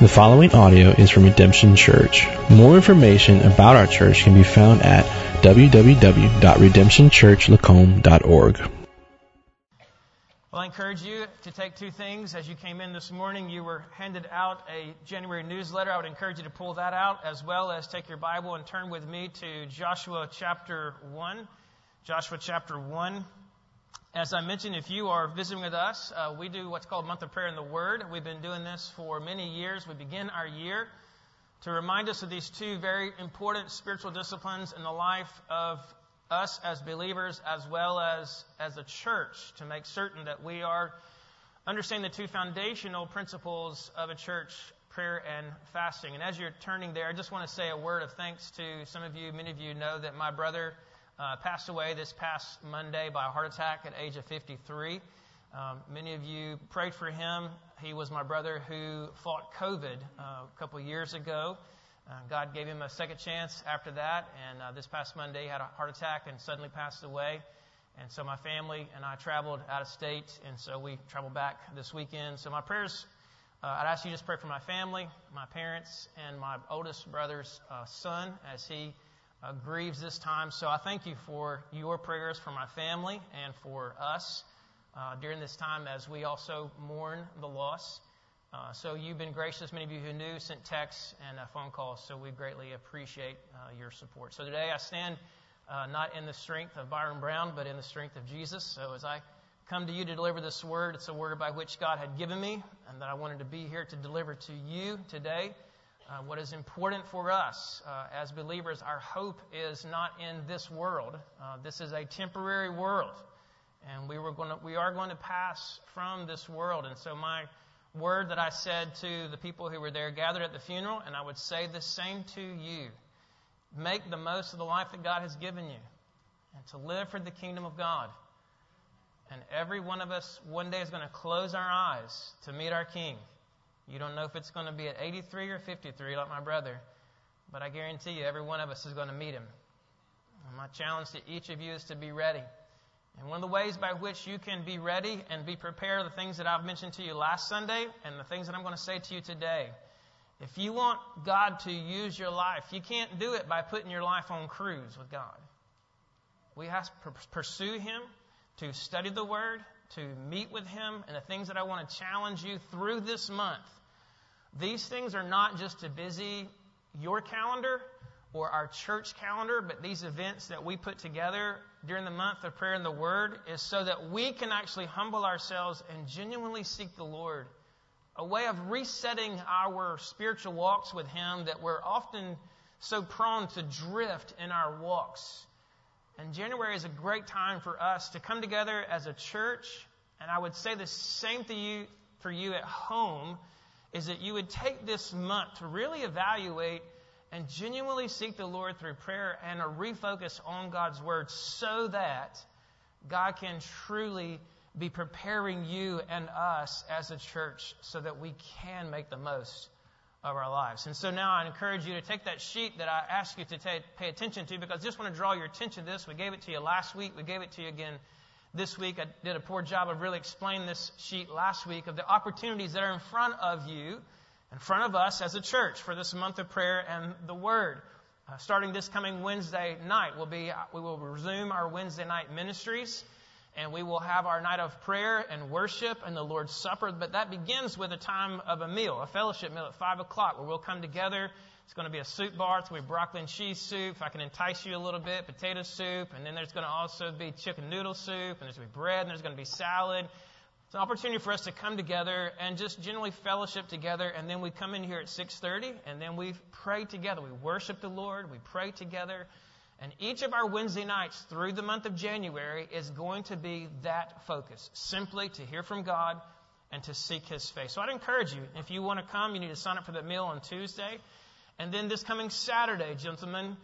The following audio is from Redemption Church. More information about our church can be found at www.redemptionchurchlacombe.org. Well, I encourage you to take two things. As you came in this morning, you were handed out a January newsletter. I would encourage you to pull that out, as well as take your Bible and turn with me to Joshua chapter 1. Joshua chapter 1. As I mentioned, if you are visiting with us, uh, we do what's called Month of Prayer in the Word. We've been doing this for many years. We begin our year to remind us of these two very important spiritual disciplines in the life of us as believers as well as as a church to make certain that we are understanding the two foundational principles of a church prayer and fasting and as you're turning there i just want to say a word of thanks to some of you many of you know that my brother uh, passed away this past Monday by a heart attack at age of 53. Um, many of you prayed for him. He was my brother who fought COVID uh, a couple years ago. Uh, God gave him a second chance after that, and uh, this past Monday he had a heart attack and suddenly passed away. And so my family and I traveled out of state, and so we traveled back this weekend. So my prayers, uh, I'd ask you just pray for my family, my parents, and my oldest brother's uh, son as he uh, grieves this time. So I thank you for your prayers for my family and for us uh, during this time as we also mourn the loss. Uh, so you've been gracious. Many of you who knew sent texts and uh, phone calls. So we greatly appreciate uh, your support. So today I stand uh, not in the strength of Byron Brown, but in the strength of Jesus. So as I come to you to deliver this word, it's a word by which God had given me, and that I wanted to be here to deliver to you today. Uh, what is important for us uh, as believers, our hope is not in this world. Uh, this is a temporary world, and we were going to, we are going to pass from this world. And so, my word that I said to the people who were there gathered at the funeral, and I would say the same to you: make the most of the life that God has given you, and to live for the kingdom of God. And every one of us one day is going to close our eyes to meet our King. You don't know if it's going to be at 83 or 53 like my brother, but I guarantee you every one of us is going to meet him. And my challenge to each of you is to be ready. And one of the ways by which you can be ready and be prepared are the things that I've mentioned to you last Sunday and the things that I'm going to say to you today. If you want God to use your life, you can't do it by putting your life on cruise with God. We have to pursue Him, to study the Word, to meet with Him, and the things that I want to challenge you through this month these things are not just to busy your calendar or our church calendar, but these events that we put together during the month of prayer and the Word is so that we can actually humble ourselves and genuinely seek the Lord. A way of resetting our spiritual walks with Him that we're often so prone to drift in our walks. And January is a great time for us to come together as a church, and I would say the same to you for you at home is that you would take this month to really evaluate and genuinely seek the Lord through prayer and a refocus on God's Word so that God can truly be preparing you and us as a church so that we can make the most of our lives. And so now I encourage you to take that sheet that I asked you to take, pay attention to because I just want to draw your attention to this. We gave it to you last week. We gave it to you again this week. I did a poor job of really explaining this sheet last week of the opportunities that are in front of you, in front of us as a church for this month of prayer and the Word. Uh, starting this coming Wednesday night, we'll be, we will resume our Wednesday night ministries and we will have our night of prayer and worship and the Lord's Supper. But that begins with a time of a meal, a fellowship meal at 5 o'clock, where we'll come together it's going to be a soup bar. It's going to be broccoli and cheese soup. If I can entice you a little bit, potato soup. And then there's going to also be chicken noodle soup. And there's going to be bread. And there's going to be salad. It's an opportunity for us to come together and just generally fellowship together. And then we come in here at 6.30 and then we pray together. We worship the Lord. We pray together. And each of our Wednesday nights through the month of January is going to be that focus. Simply to hear from God and to seek His face. So I'd encourage you, if you want to come, you need to sign up for the meal on Tuesday. And then this coming Saturday, gentlemen,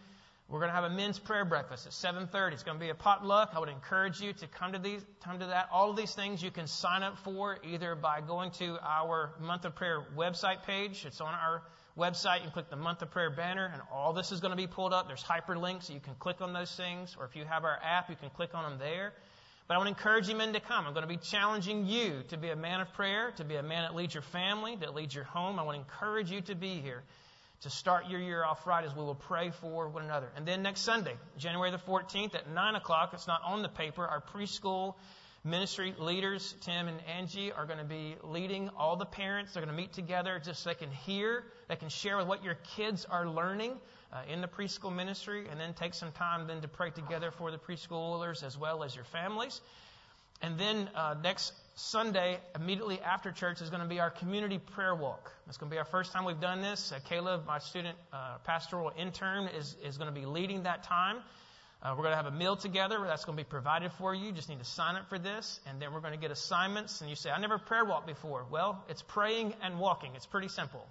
we're going to have a men's prayer breakfast at 7:30. It's going to be a potluck. I would encourage you to come to these, come to that. All of these things you can sign up for either by going to our month of prayer website page. It's on our website. You can click the month of prayer banner, and all this is going to be pulled up. There's hyperlinks, so you can click on those things. Or if you have our app, you can click on them there. But I want to encourage you men to come. I'm going to be challenging you to be a man of prayer, to be a man that leads your family, that leads your home. I want to encourage you to be here to start your year off right as we will pray for one another. And then next Sunday, January the 14th at 9 o'clock, it's not on the paper, our preschool ministry leaders, Tim and Angie, are going to be leading all the parents. They're going to meet together just so they can hear, they can share with what your kids are learning uh, in the preschool ministry, and then take some time then to pray together for the preschoolers as well as your families. And then uh, next Sunday, immediately after church, is going to be our community prayer walk. It's going to be our first time we've done this. Uh, Caleb, my student uh, pastoral intern, is, is going to be leading that time. Uh, we're going to have a meal together. That's going to be provided for you. You just need to sign up for this. And then we're going to get assignments. And you say, I never prayer walked before. Well, it's praying and walking. It's pretty simple.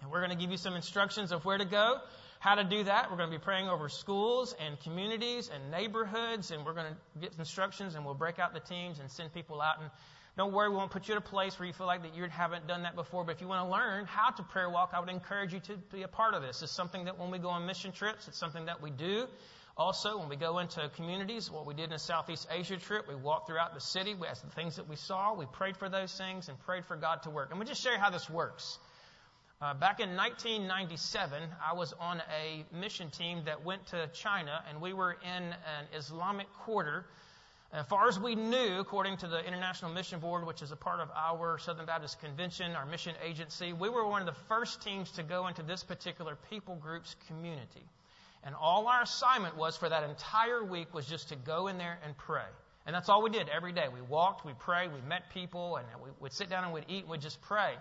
And we're going to give you some instructions of where to go, how to do that. We're going to be praying over schools and communities and neighborhoods. And we're going to get instructions and we'll break out the teams and send people out. And don't worry, we won't put you in a place where you feel like that you haven't done that before. But if you want to learn how to prayer walk, I would encourage you to be a part of this. It's something that when we go on mission trips, it's something that we do. Also, when we go into communities, what we did in a Southeast Asia trip, we walked throughout the city. We asked the things that we saw. We prayed for those things and prayed for God to work. And we just show you how this works. Uh, back in 1997, I was on a mission team that went to China, and we were in an Islamic quarter. As far as we knew, according to the International Mission Board, which is a part of our Southern Baptist Convention, our mission agency, we were one of the first teams to go into this particular people group's community. And all our assignment was for that entire week was just to go in there and pray. And that's all we did every day. We walked, we prayed, we met people, and we would sit down and we'd eat and we'd just pray.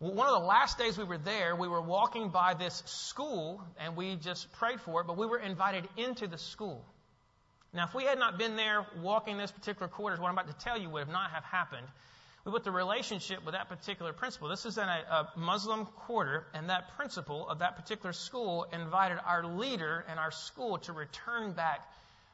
One of the last days we were there, we were walking by this school and we just prayed for it, but we were invited into the school. Now, if we had not been there walking this particular quarters, what I'm about to tell you would have not have happened we put the relationship with that particular principal. This is in a, a, Muslim quarter, and that principal of that particular school invited our leader and our school to return back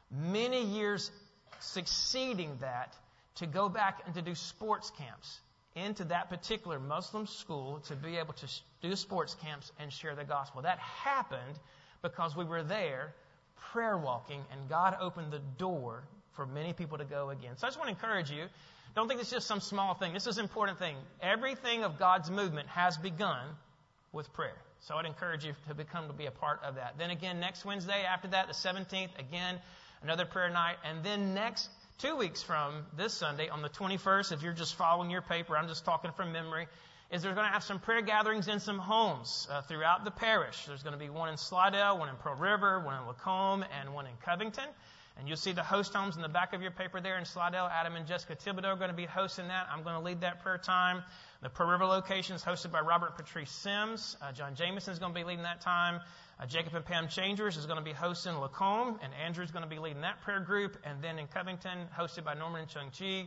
many years succeeding that to go back and to do sports camps into that particular Muslim school to be able to do sports camps and share the gospel. That happened because we were there prayer walking, and God opened the door for many people to go again. So I just want to encourage you don't think it's just some small thing. This is an important thing. Everything of God's movement has begun with prayer. So I'd encourage you to become to be a part of that. Then again, next Wednesday after that, the 17th, again, another prayer night. And then next two weeks from this Sunday, on the 21st, if you're just following your paper, I'm just talking from memory, is there's going to have some prayer gatherings in some homes uh, throughout the parish. There's going to be one in Slidell, one in Pearl River, one in Lacombe, and one in Covington. And you'll see the host homes in the back of your paper there in Slidell. Adam and Jessica Thibodeau are going to be hosting that. I'm going to lead that prayer time. The Pearl River location is hosted by Robert Patrice Sims. Uh, John Jameson is going to be leading that time. Uh, Jacob and Pam Changers is going to be hosting Lacombe, and Andrew is going to be leading that prayer group. And then in Covington, hosted by Norman and Chung Chi.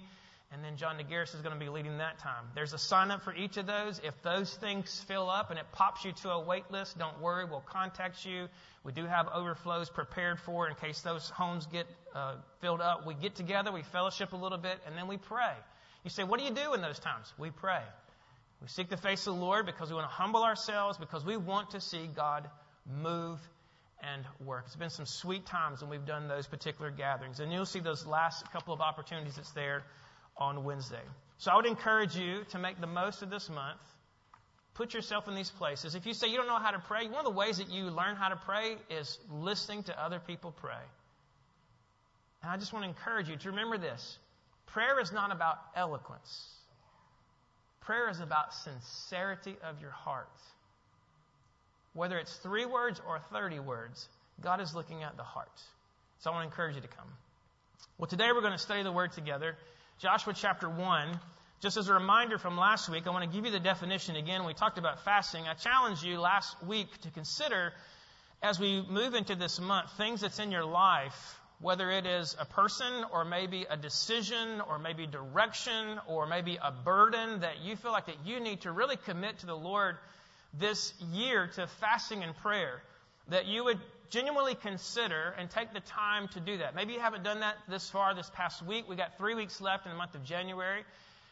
And then John DeGarris is going to be leading that time. There's a sign up for each of those. If those things fill up and it pops you to a wait list, don't worry. We'll contact you. We do have overflows prepared for in case those homes get uh, filled up. We get together, we fellowship a little bit, and then we pray. You say, what do you do in those times? We pray. We seek the face of the Lord because we want to humble ourselves, because we want to see God move and work. It's been some sweet times when we've done those particular gatherings. And you'll see those last couple of opportunities that's there on Wednesday. So I would encourage you to make the most of this month. Put yourself in these places. If you say you don't know how to pray, one of the ways that you learn how to pray is listening to other people pray. And I just want to encourage you to remember this prayer is not about eloquence, prayer is about sincerity of your heart. Whether it's three words or 30 words, God is looking at the heart. So I want to encourage you to come. Well, today we're going to study the Word together. Joshua chapter 1. Just as a reminder from last week, I want to give you the definition again. We talked about fasting. I challenged you last week to consider, as we move into this month, things that's in your life, whether it is a person or maybe a decision or maybe direction or maybe a burden that you feel like that you need to really commit to the Lord this year to fasting and prayer. That you would genuinely consider and take the time to do that. Maybe you haven't done that this far this past week. We got three weeks left in the month of January.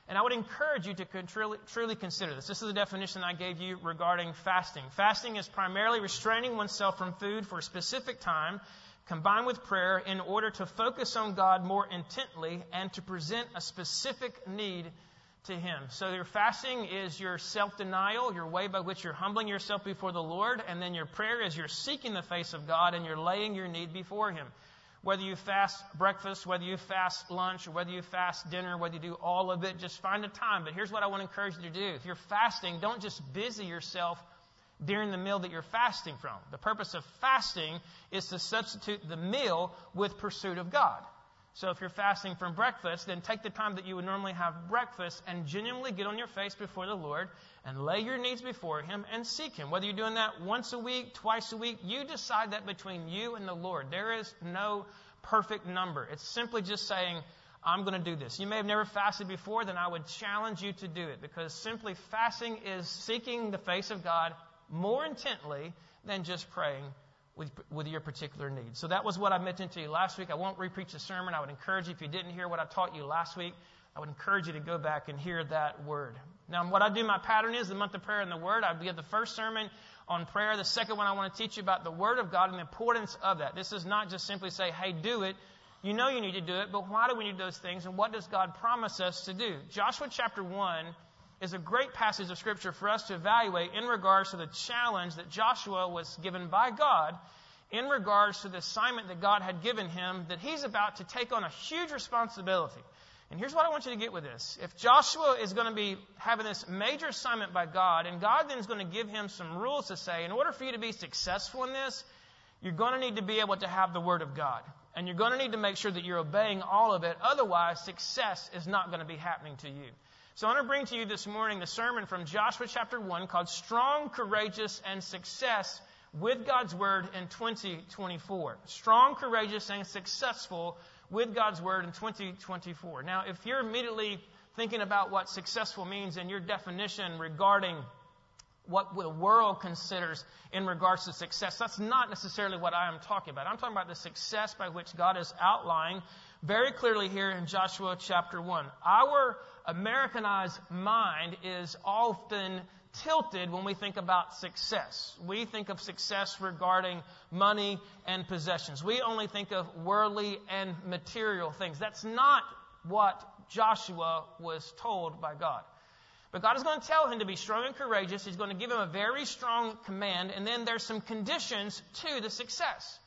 And I would encourage you to truly, truly consider this. This is the definition I gave you regarding fasting. Fasting is primarily restraining oneself from food for a specific time, combined with prayer in order to focus on God more intently and to present a specific need to Him. So your fasting is your self-denial, your way by which you're humbling yourself before the Lord, and then your prayer is you're seeking the face of God and you're laying your need before Him. Whether you fast breakfast, whether you fast lunch, or whether you fast dinner, whether you do all of it, just find a time. But here's what I want to encourage you to do. If you're fasting, don't just busy yourself during the meal that you're fasting from. The purpose of fasting is to substitute the meal with pursuit of God. So if you're fasting from breakfast, then take the time that you would normally have breakfast and genuinely get on your face before the Lord and lay your needs before Him and seek Him. Whether you're doing that once a week, twice a week, you decide that between you and the Lord. There is no perfect number. It's simply just saying, I'm going to do this. You may have never fasted before, then I would challenge you to do it because simply fasting is seeking the face of God more intently than just praying with, with your particular needs. So that was what I mentioned to you last week. I won't repreach the sermon. I would encourage you, if you didn't hear what I taught you last week, I would encourage you to go back and hear that word. Now, what I do, my pattern is the month of prayer and the word. I give the first sermon on prayer. The second one, I want to teach you about the word of God and the importance of that. This is not just simply say, hey, do it. You know you need to do it, but why do we need those things and what does God promise us to do? Joshua chapter 1 is a great passage of Scripture for us to evaluate in regards to the challenge that Joshua was given by God in regards to the assignment that God had given him that he's about to take on a huge responsibility. And here's what I want you to get with this. If Joshua is going to be having this major assignment by God, and God then is going to give him some rules to say, in order for you to be successful in this, you're going to need to be able to have the Word of God. And you're going to need to make sure that you're obeying all of it. Otherwise, success is not going to be happening to you. So I want to bring to you this morning the sermon from Joshua chapter 1 called Strong, Courageous, and Success with God's Word in 2024. Strong, courageous, and successful with God's Word in 2024. Now, if you're immediately thinking about what successful means in your definition regarding what the world considers in regards to success. That's not necessarily what I am talking about. I'm talking about the success by which God is outlining very clearly here in Joshua chapter 1. Our Americanized mind is often tilted when we think about success. We think of success regarding money and possessions. We only think of worldly and material things. That's not what Joshua was told by God. But God is going to tell him to be strong and courageous. He's going to give him a very strong command, and then there's some conditions to the success.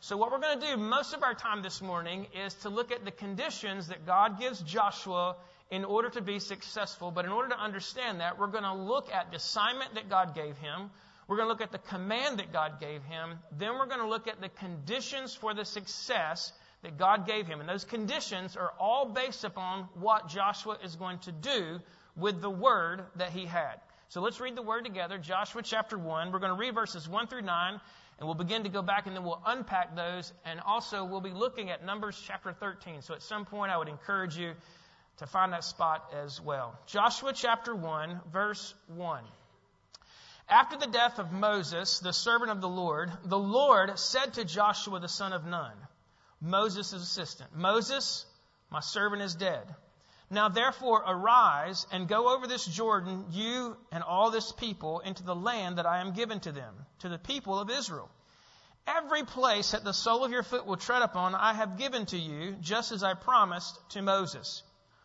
So, what we're going to do most of our time this morning is to look at the conditions that God gives Joshua in order to be successful. But in order to understand that, we're going to look at the assignment that God gave him. We're going to look at the command that God gave him. Then we're going to look at the conditions for the success that God gave him. And those conditions are all based upon what Joshua is going to do with the word that he had. So let's read the word together. Joshua chapter 1. We're going to read verses 1 through 9, and we'll begin to go back and then we'll unpack those. And also, we'll be looking at Numbers chapter 13. So at some point, I would encourage you to find that spot as well. Joshua chapter 1, verse 1. After the death of Moses, the servant of the Lord, the Lord said to Joshua the son of Nun, Moses' assistant, Moses, my servant is dead. Now therefore arise and go over this Jordan, you and all this people, into the land that I am given to them, to the people of Israel. Every place that the sole of your foot will tread upon, I have given to you, just as I promised to Moses.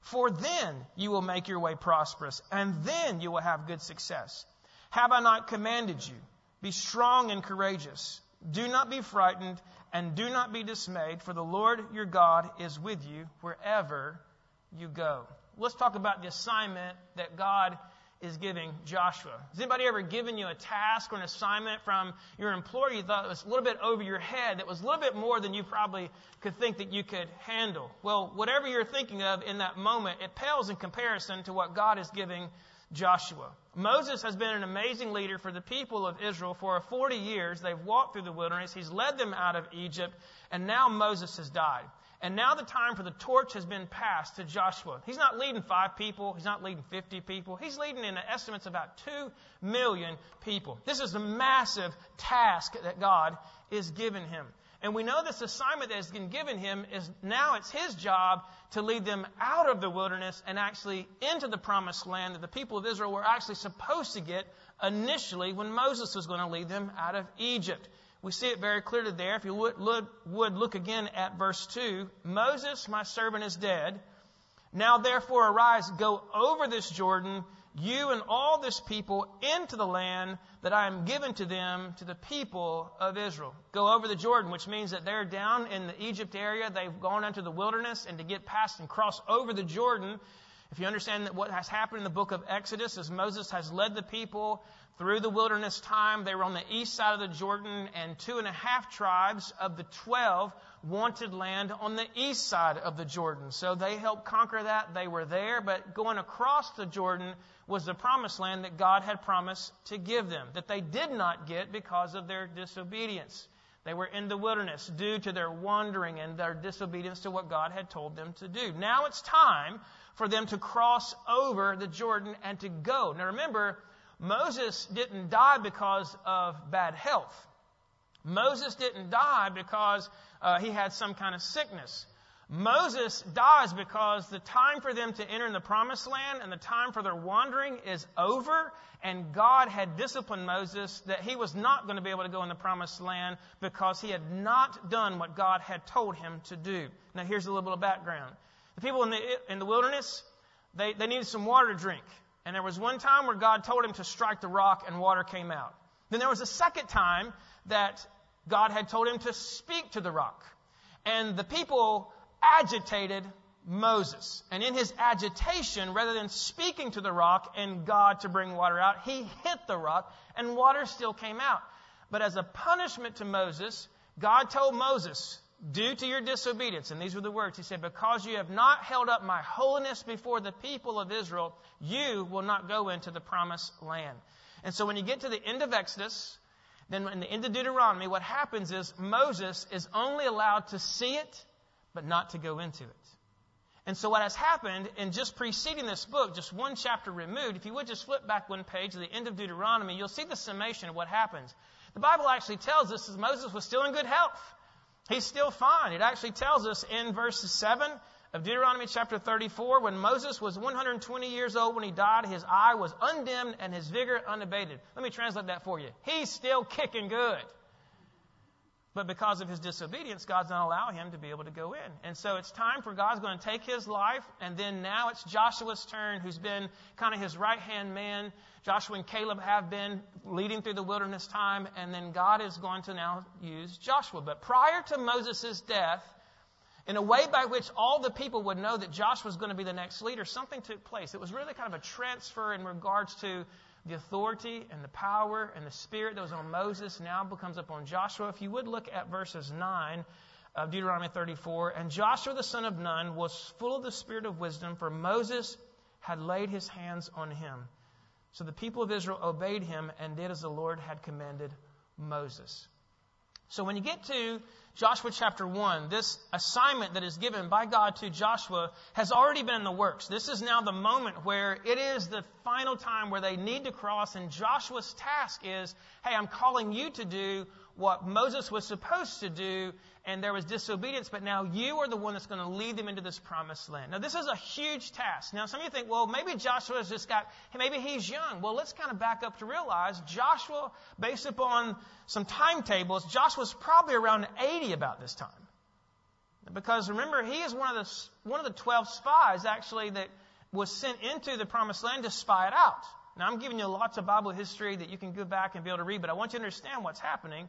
For then you will make your way prosperous, and then you will have good success. Have I not commanded you? Be strong and courageous. Do not be frightened, and do not be dismayed, for the Lord your God is with you wherever you go. Let's talk about the assignment that God is giving Joshua. Has anybody ever given you a task or an assignment from your employer you thought was a little bit over your head, that was a little bit more than you probably could think that you could handle? Well, whatever you're thinking of in that moment, it pales in comparison to what God is giving Joshua. Moses has been an amazing leader for the people of Israel for 40 years. They've walked through the wilderness. He's led them out of Egypt, and now Moses has died. And now the time for the torch has been passed to Joshua. He's not leading five people. He's not leading 50 people. He's leading in estimates about 2 million people. This is a massive task that God is giving him. And we know this assignment that has been given him is now it's his job to lead them out of the wilderness and actually into the promised land that the people of Israel were actually supposed to get initially when Moses was going to lead them out of Egypt. We see it very clearly there. If you would, would look again at verse 2 Moses, my servant, is dead. Now therefore arise, go over this Jordan, you and all this people, into the land that I am given to them, to the people of Israel. Go over the Jordan, which means that they're down in the Egypt area. They've gone into the wilderness, and to get past and cross over the Jordan, if you understand that what has happened in the book of Exodus is Moses has led the people through the wilderness time. They were on the east side of the Jordan, and two and a half tribes of the twelve wanted land on the east side of the Jordan. So they helped conquer that. They were there, but going across the Jordan was the promised land that God had promised to give them, that they did not get because of their disobedience. They were in the wilderness due to their wandering and their disobedience to what God had told them to do. Now it's time for them to cross over the Jordan and to go. Now remember, Moses didn't die because of bad health. Moses didn't die because uh, he had some kind of sickness. Moses dies because the time for them to enter in the promised land and the time for their wandering is over, and God had disciplined Moses that he was not going to be able to go in the promised land because he had not done what God had told him to do. Now, here's a little bit of background. The people in the, in the wilderness, they, they needed some water to drink. And there was one time where God told him to strike the rock and water came out. Then there was a second time that God had told him to speak to the rock. And the people agitated Moses. And in his agitation, rather than speaking to the rock and God to bring water out, he hit the rock and water still came out. But as a punishment to Moses, God told Moses, due to your disobedience, and these were the words, he said, because you have not held up my holiness before the people of Israel, you will not go into the promised land. And so when you get to the end of Exodus, then in the end of Deuteronomy, what happens is Moses is only allowed to see it, but not to go into it. And so what has happened in just preceding this book, just one chapter removed, if you would just flip back one page to the end of Deuteronomy, you'll see the summation of what happens. The Bible actually tells us that Moses was still in good health. He's still fine. It actually tells us in verse 7 of Deuteronomy chapter 34 when Moses was 120 years old when he died, his eye was undimmed and his vigor unabated. Let me translate that for you. He's still kicking good. But because of his disobedience, God's not allowing him to be able to go in. And so it's time for God's going to take his life, and then now it's Joshua's turn, who's been kind of his right hand man. Joshua and Caleb have been leading through the wilderness time, and then God is going to now use Joshua. But prior to Moses' death, in a way by which all the people would know that Joshua was going to be the next leader, something took place. It was really kind of a transfer in regards to the authority and the power and the spirit that was on Moses now becomes upon Joshua. If you would look at verses 9 of Deuteronomy 34, and Joshua the son of Nun was full of the spirit of wisdom, for Moses had laid his hands on him. So the people of Israel obeyed him and did as the Lord had commanded Moses. So when you get to Joshua chapter 1, this assignment that is given by God to Joshua has already been in the works. This is now the moment where it is the final time where they need to cross, and Joshua's task is hey, I'm calling you to do what Moses was supposed to do, and there was disobedience, but now you are the one that's going to lead them into this promised land. Now, this is a huge task. Now, some of you think, well, maybe Joshua's just got, maybe he's young. Well, let's kind of back up to realize Joshua, based upon some timetables, Joshua's probably around 80 about this time. Because remember, he is one of the, one of the 12 spies actually that was sent into the promised land to spy it out. Now, I'm giving you lots of Bible history that you can go back and be able to read, but I want you to understand what's happening.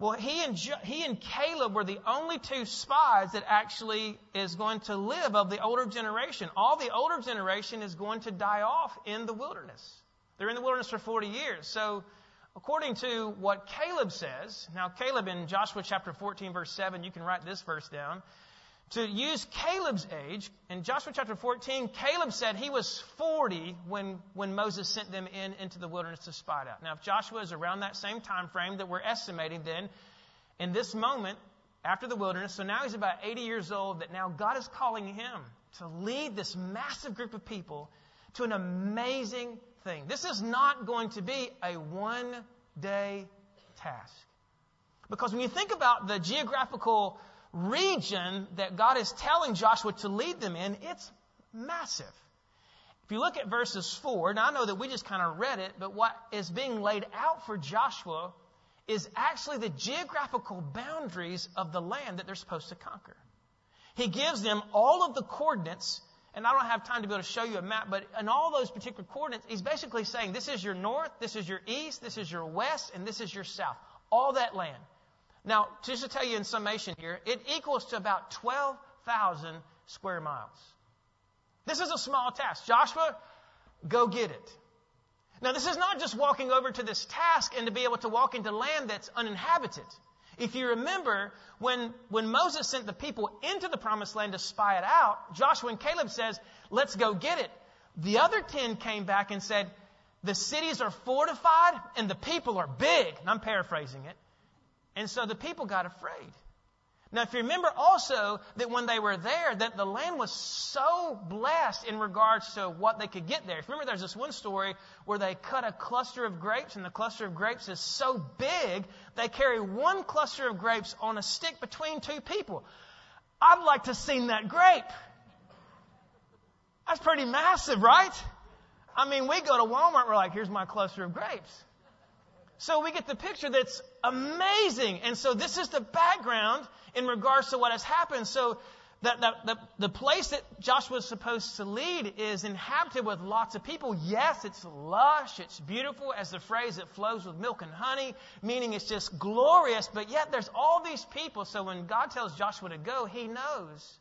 Well, he and, he and Caleb were the only two spies that actually is going to live of the older generation. All the older generation is going to die off in the wilderness. They're in the wilderness for 40 years. So, according to what Caleb says, now Caleb in Joshua chapter 14, verse 7, you can write this verse down. To use Caleb's age, in Joshua chapter 14, Caleb said he was 40 when, when Moses sent them in into the wilderness to spy out. Now, if Joshua is around that same time frame that we're estimating, then in this moment, after the wilderness, so now he's about 80 years old, that now God is calling him to lead this massive group of people to an amazing thing. This is not going to be a one day task. Because when you think about the geographical region that God is telling Joshua to lead them in, it's massive. If you look at verses 4, now I know that we just kind of read it, but what is being laid out for Joshua is actually the geographical boundaries of the land that they're supposed to conquer. He gives them all of the coordinates, and I don't have time to be able to show you a map, but in all those particular coordinates, he's basically saying this is your north, this is your east, this is your west, and this is your south. All that land. Now, just to tell you in summation here, it equals to about 12,000 square miles. This is a small task. Joshua, go get it. Now, this is not just walking over to this task and to be able to walk into land that's uninhabited. If you remember, when, when Moses sent the people into the promised land to spy it out, Joshua and Caleb says, let's go get it. The other ten came back and said, the cities are fortified and the people are big. And I'm paraphrasing it. And so the people got afraid. Now, if you remember also that when they were there, that the land was so blessed in regards to what they could get there. If you remember, there's this one story where they cut a cluster of grapes, and the cluster of grapes is so big, they carry one cluster of grapes on a stick between two people. I'd like to seen that grape. That's pretty massive, right? I mean, we go to Walmart, we're like, here's my cluster of grapes. So we get the picture that's amazing. And so this is the background in regards to what has happened. So that, that, the, the place that Joshua is supposed to lead is inhabited with lots of people. Yes, it's lush, it's beautiful, as the phrase, it flows with milk and honey, meaning it's just glorious, but yet there's all these people. So when God tells Joshua to go, he knows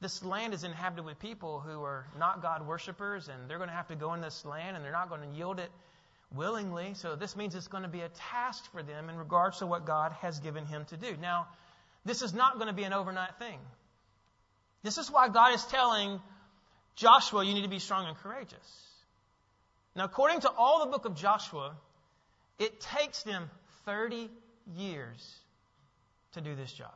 this land is inhabited with people who are not God worshippers, and they're going to have to go in this land, and they're not going to yield it willingly. So this means it's going to be a task for them in regards to what God has given him to do. Now, this is not going to be an overnight thing. This is why God is telling Joshua, you need to be strong and courageous. Now, according to all the book of Joshua, it takes them 30 years to do this job.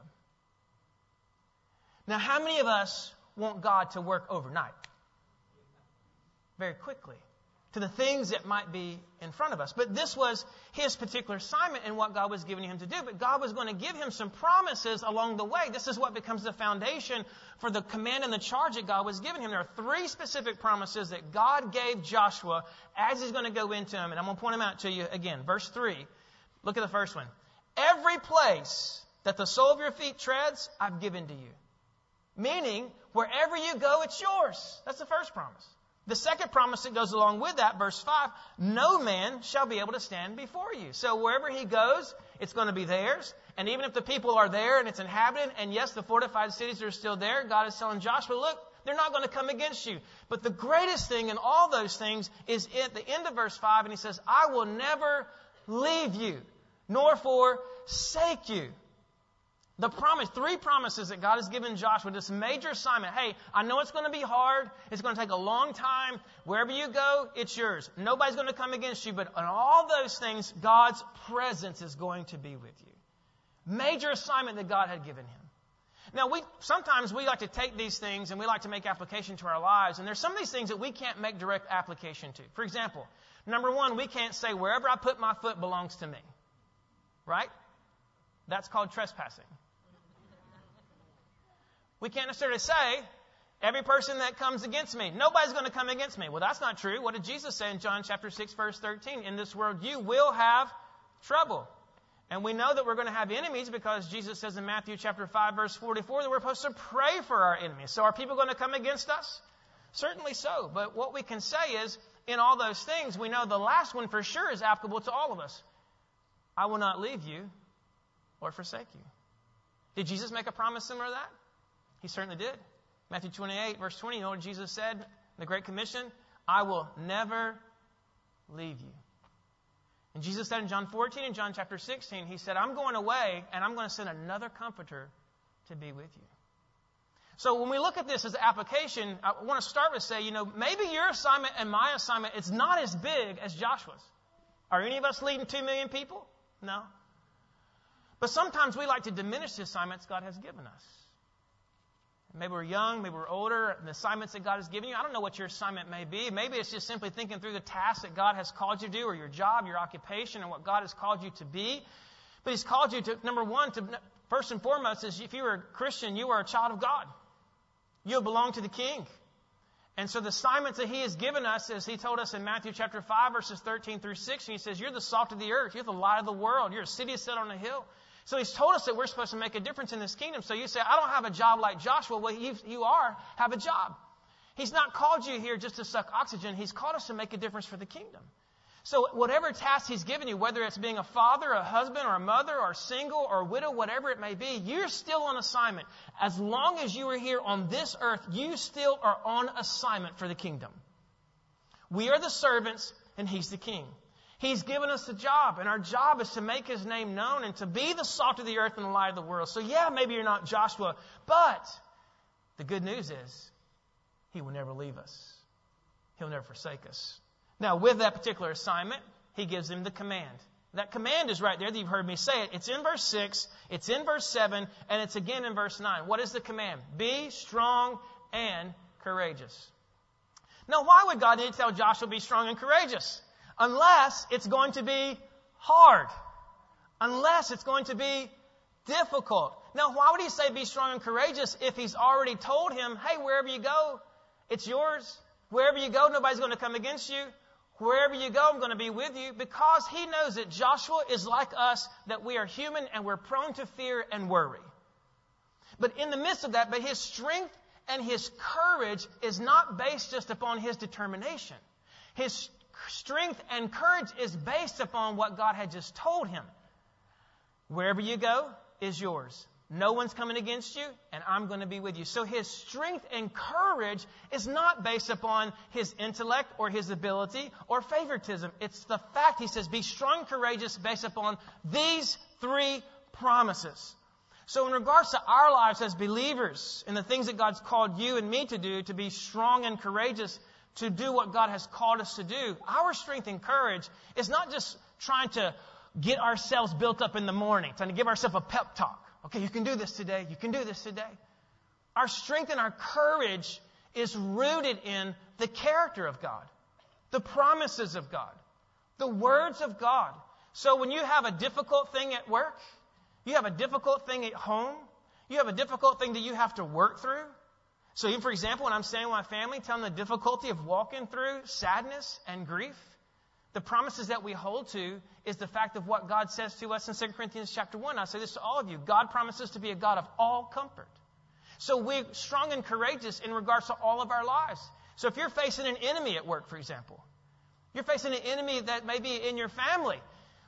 Now, how many of us want God to work overnight? Very quickly to the things that might be in front of us. But this was his particular assignment and what God was giving him to do. But God was going to give him some promises along the way. This is what becomes the foundation for the command and the charge that God was giving him. There are three specific promises that God gave Joshua as he's going to go into them. And I'm going to point them out to you again. Verse 3. Look at the first one. Every place that the sole of your feet treads, I've given to you. Meaning, wherever you go, it's yours. That's the first promise. The second promise that goes along with that, verse 5, no man shall be able to stand before you. So wherever he goes, it's going to be theirs. And even if the people are there and it's inhabited, and yes, the fortified cities are still there, God is telling Joshua, look, they're not going to come against you. But the greatest thing in all those things is at the end of verse 5, and he says, I will never leave you, nor forsake you. The promise, three promises that God has given Joshua, this major assignment. Hey, I know it's going to be hard. It's going to take a long time. Wherever you go, it's yours. Nobody's going to come against you, but on all those things, God's presence is going to be with you. Major assignment that God had given him. Now, we, sometimes we like to take these things and we like to make application to our lives, and there's some of these things that we can't make direct application to. For example, number one, we can't say wherever I put my foot belongs to me. Right? That's called trespassing. We can't necessarily say, every person that comes against me, nobody's going to come against me. Well, that's not true. What did Jesus say in John chapter 6, verse 13? In this world, you will have trouble. And we know that we're going to have enemies because Jesus says in Matthew chapter 5, verse 44, that we're supposed to pray for our enemies. So are people going to come against us? Certainly so. But what we can say is, in all those things, we know the last one for sure is applicable to all of us. I will not leave you, or forsake you. Did Jesus make a promise similar to that? He certainly did. Matthew 28, verse 20, you know what Jesus said in the Great Commission? I will never leave you. And Jesus said in John 14 and John chapter 16, He said, I'm going away and I'm going to send another comforter to be with you. So when we look at this as application, I want to start with say, you know, maybe your assignment and my assignment is not as big as Joshua's. Are any of us leading two million people? No. But sometimes we like to diminish the assignments God has given us. Maybe we're young, maybe we're older, and the assignments that God has given you. I don't know what your assignment may be. Maybe it's just simply thinking through the tasks that God has called you to do, or your job, your occupation, and what God has called you to be. But He's called you to, number one, to first and foremost, is if you are a Christian, you are a child of God. You belong to the King. And so the assignments that he has given us, as he told us in Matthew chapter 5, verses 13 through 16, he says, You're the salt of the earth. You're the light of the world. You're a city set on a hill. So he's told us that we're supposed to make a difference in this kingdom. So you say, I don't have a job like Joshua. Well, you, you are, have a job. He's not called you here just to suck oxygen. He's called us to make a difference for the kingdom. So, whatever task He's given you, whether it's being a father, a husband, or a mother, or single, or widow, whatever it may be, you're still on assignment. As long as you are here on this earth, you still are on assignment for the kingdom. We are the servants, and He's the king. He's given us a job, and our job is to make His name known and to be the salt of the earth and the light of the world. So, yeah, maybe you're not Joshua, but the good news is He will never leave us, He'll never forsake us. Now, with that particular assignment, he gives him the command. That command is right there that you've heard me say it. It's in verse 6, it's in verse 7, and it's again in verse 9. What is the command? Be strong and courageous. Now, why would God need to tell Joshua be strong and courageous? Unless it's going to be hard. Unless it's going to be difficult. Now, why would he say be strong and courageous if he's already told him, hey, wherever you go, it's yours. Wherever you go, nobody's going to come against you. Wherever you go, I'm going to be with you because he knows that Joshua is like us, that we are human and we're prone to fear and worry. But in the midst of that, but his strength and his courage is not based just upon his determination. His strength and courage is based upon what God had just told him. Wherever you go is yours. No one's coming against you, and I'm going to be with you. So his strength and courage is not based upon his intellect or his ability or favoritism. It's the fact, he says, be strong, and courageous based upon these three promises. So in regards to our lives as believers and the things that God's called you and me to do, to be strong and courageous, to do what God has called us to do, our strength and courage is not just trying to get ourselves built up in the morning, trying to give ourselves a pep talk. Okay, you can do this today. You can do this today. Our strength and our courage is rooted in the character of God, the promises of God, the words of God. So when you have a difficult thing at work, you have a difficult thing at home, you have a difficult thing that you have to work through. So, for example, when I'm staying with my family, telling the difficulty of walking through sadness and grief, the promises that we hold to is the fact of what God says to us in 2 Corinthians chapter 1. I say this to all of you. God promises to be a God of all comfort. So we're strong and courageous in regards to all of our lives. So if you're facing an enemy at work, for example, you're facing an enemy that may be in your family.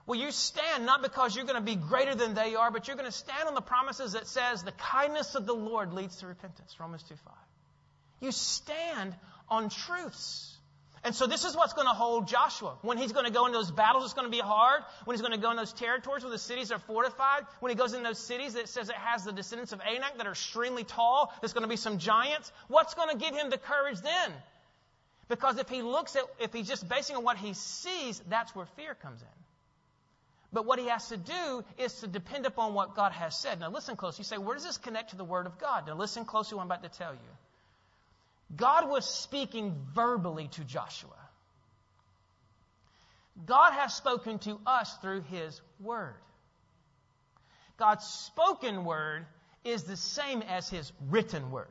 Well, you stand not because you're going to be greater than they are, but you're going to stand on the promises that says the kindness of the Lord leads to repentance. Romans 2 5. You stand on truths. And so this is what's going to hold Joshua. When he's going to go into those battles, it's going to be hard. When he's going to go in those territories where the cities are fortified. When he goes in those cities that says it has the descendants of Anak that are extremely tall. There's going to be some giants. What's going to give him the courage then? Because if he looks at, if he's just basing on what he sees, that's where fear comes in. But what he has to do is to depend upon what God has said. Now listen close. You say, where does this connect to the Word of God? Now listen close to what I'm about to tell you. God was speaking verbally to Joshua. God has spoken to us through His Word. God's spoken Word is the same as His written Word.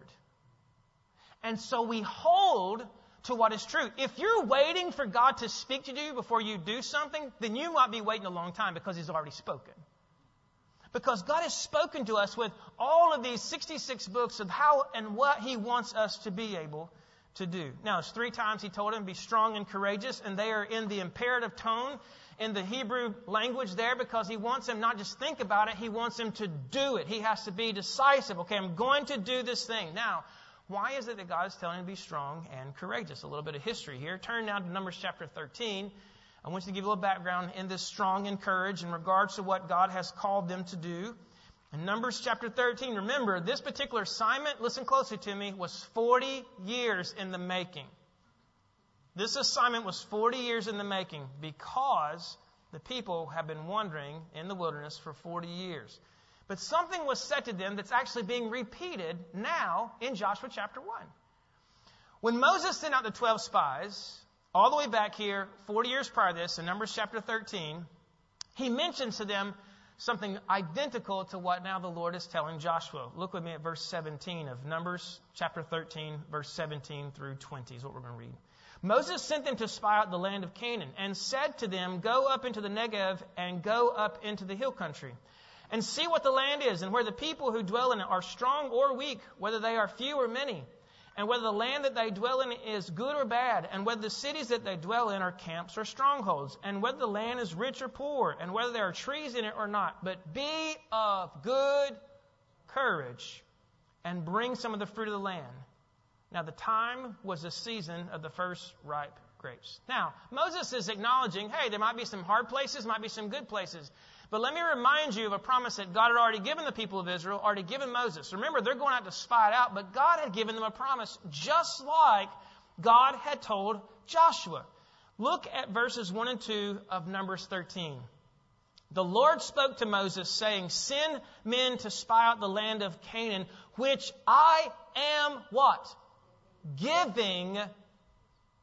And so we hold to what is true. If you're waiting for God to speak to you before you do something, then you might be waiting a long time because He's already spoken. Because God has spoken to us with all of these 66 books of how and what He wants us to be able to do. Now, it's three times he told him, be strong and courageous, and they are in the imperative tone in the Hebrew language there because he wants him not just think about it, he wants him to do it. He has to be decisive. Okay, I'm going to do this thing. Now, why is it that God is telling him to be strong and courageous? A little bit of history here. Turn now to Numbers chapter 13. I want you to give you a little background in this strong and courage in regards to what God has called them to do. In Numbers chapter 13, remember, this particular assignment, listen closely to me, was 40 years in the making. This assignment was 40 years in the making because the people have been wandering in the wilderness for 40 years. But something was said to them that's actually being repeated now in Joshua chapter 1. When Moses sent out the 12 spies, all the way back here, 40 years prior to this, in Numbers chapter 13, he mentions to them something identical to what now the Lord is telling Joshua. Look with me at verse 17 of Numbers chapter 13, verse 17 through 20 is what we're going to read. Moses sent them to spy out the land of Canaan and said to them, Go up into the Negev and go up into the hill country and see what the land is and where the people who dwell in it are strong or weak, whether they are few or many, and whether the land that they dwell in is good or bad, and whether the cities that they dwell in are camps or strongholds, and whether the land is rich or poor, and whether there are trees in it or not. But be of good courage and bring some of the fruit of the land now, the time was the season of the first ripe grapes. Now, Moses is acknowledging, hey, there might be some hard places, might be some good places. But let me remind you of a promise that God had already given the people of Israel, already given Moses. Remember, they're going out to spy it out, but God had given them a promise, just like God had told Joshua. Look at verses 1 and 2 of Numbers 13. The Lord spoke to Moses, saying, Send men to spy out the land of Canaan, which I am what? giving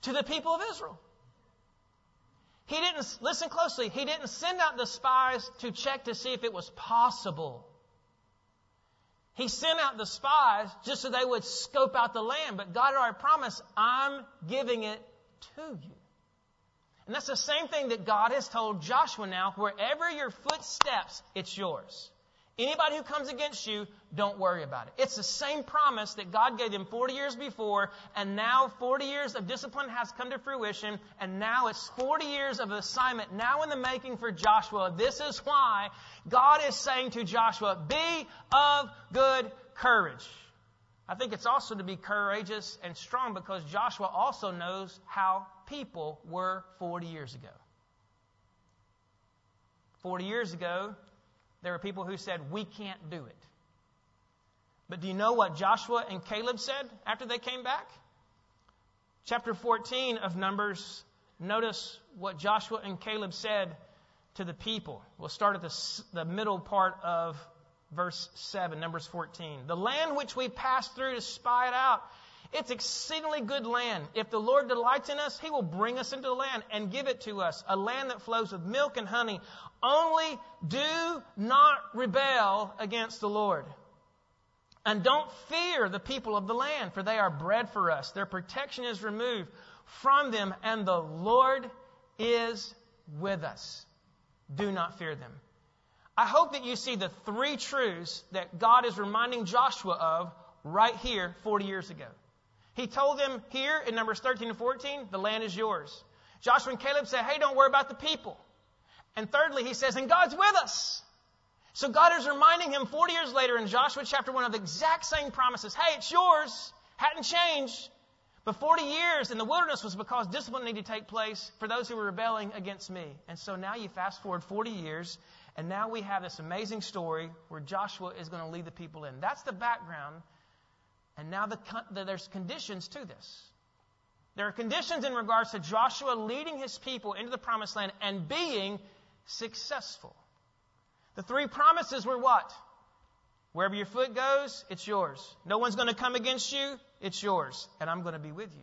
to the people of Israel. He didn't, listen closely, he didn't send out the spies to check to see if it was possible. He sent out the spies just so they would scope out the land. But God already promised, I'm giving it to you. And that's the same thing that God has told Joshua now. Wherever your foot steps, it's yours. Anybody who comes against you, don't worry about it. It's the same promise that God gave them 40 years before, and now 40 years of discipline has come to fruition, and now it's 40 years of assignment now in the making for Joshua. This is why God is saying to Joshua, be of good courage. I think it's also to be courageous and strong because Joshua also knows how people were 40 years ago. 40 years ago, there were people who said, We can't do it. But do you know what Joshua and Caleb said after they came back? Chapter 14 of Numbers, notice what Joshua and Caleb said to the people. We'll start at the, the middle part of verse 7, Numbers 14. The land which we passed through to spy it out it's exceedingly good land. If the Lord delights in us, He will bring us into the land and give it to us, a land that flows with milk and honey. Only do not rebel against the Lord. And don't fear the people of the land, for they are bread for us. Their protection is removed from them, and the Lord is with us. Do not fear them. I hope that you see the three truths that God is reminding Joshua of right here 40 years ago. He told them here in Numbers 13 and 14, the land is yours. Joshua and Caleb said, hey, don't worry about the people. And thirdly, he says, and God's with us. So God is reminding him 40 years later in Joshua chapter 1 of the exact same promises. Hey, it's yours. Hadn't changed. But 40 years in the wilderness was because discipline needed to take place for those who were rebelling against me. And so now you fast forward 40 years, and now we have this amazing story where Joshua is going to lead the people in. That's the background and now the, the, there's conditions to this. There are conditions in regards to Joshua leading his people into the promised land and being successful. The three promises were what? Wherever your foot goes, it's yours. No one's going to come against you, it's yours. And I'm going to be with you.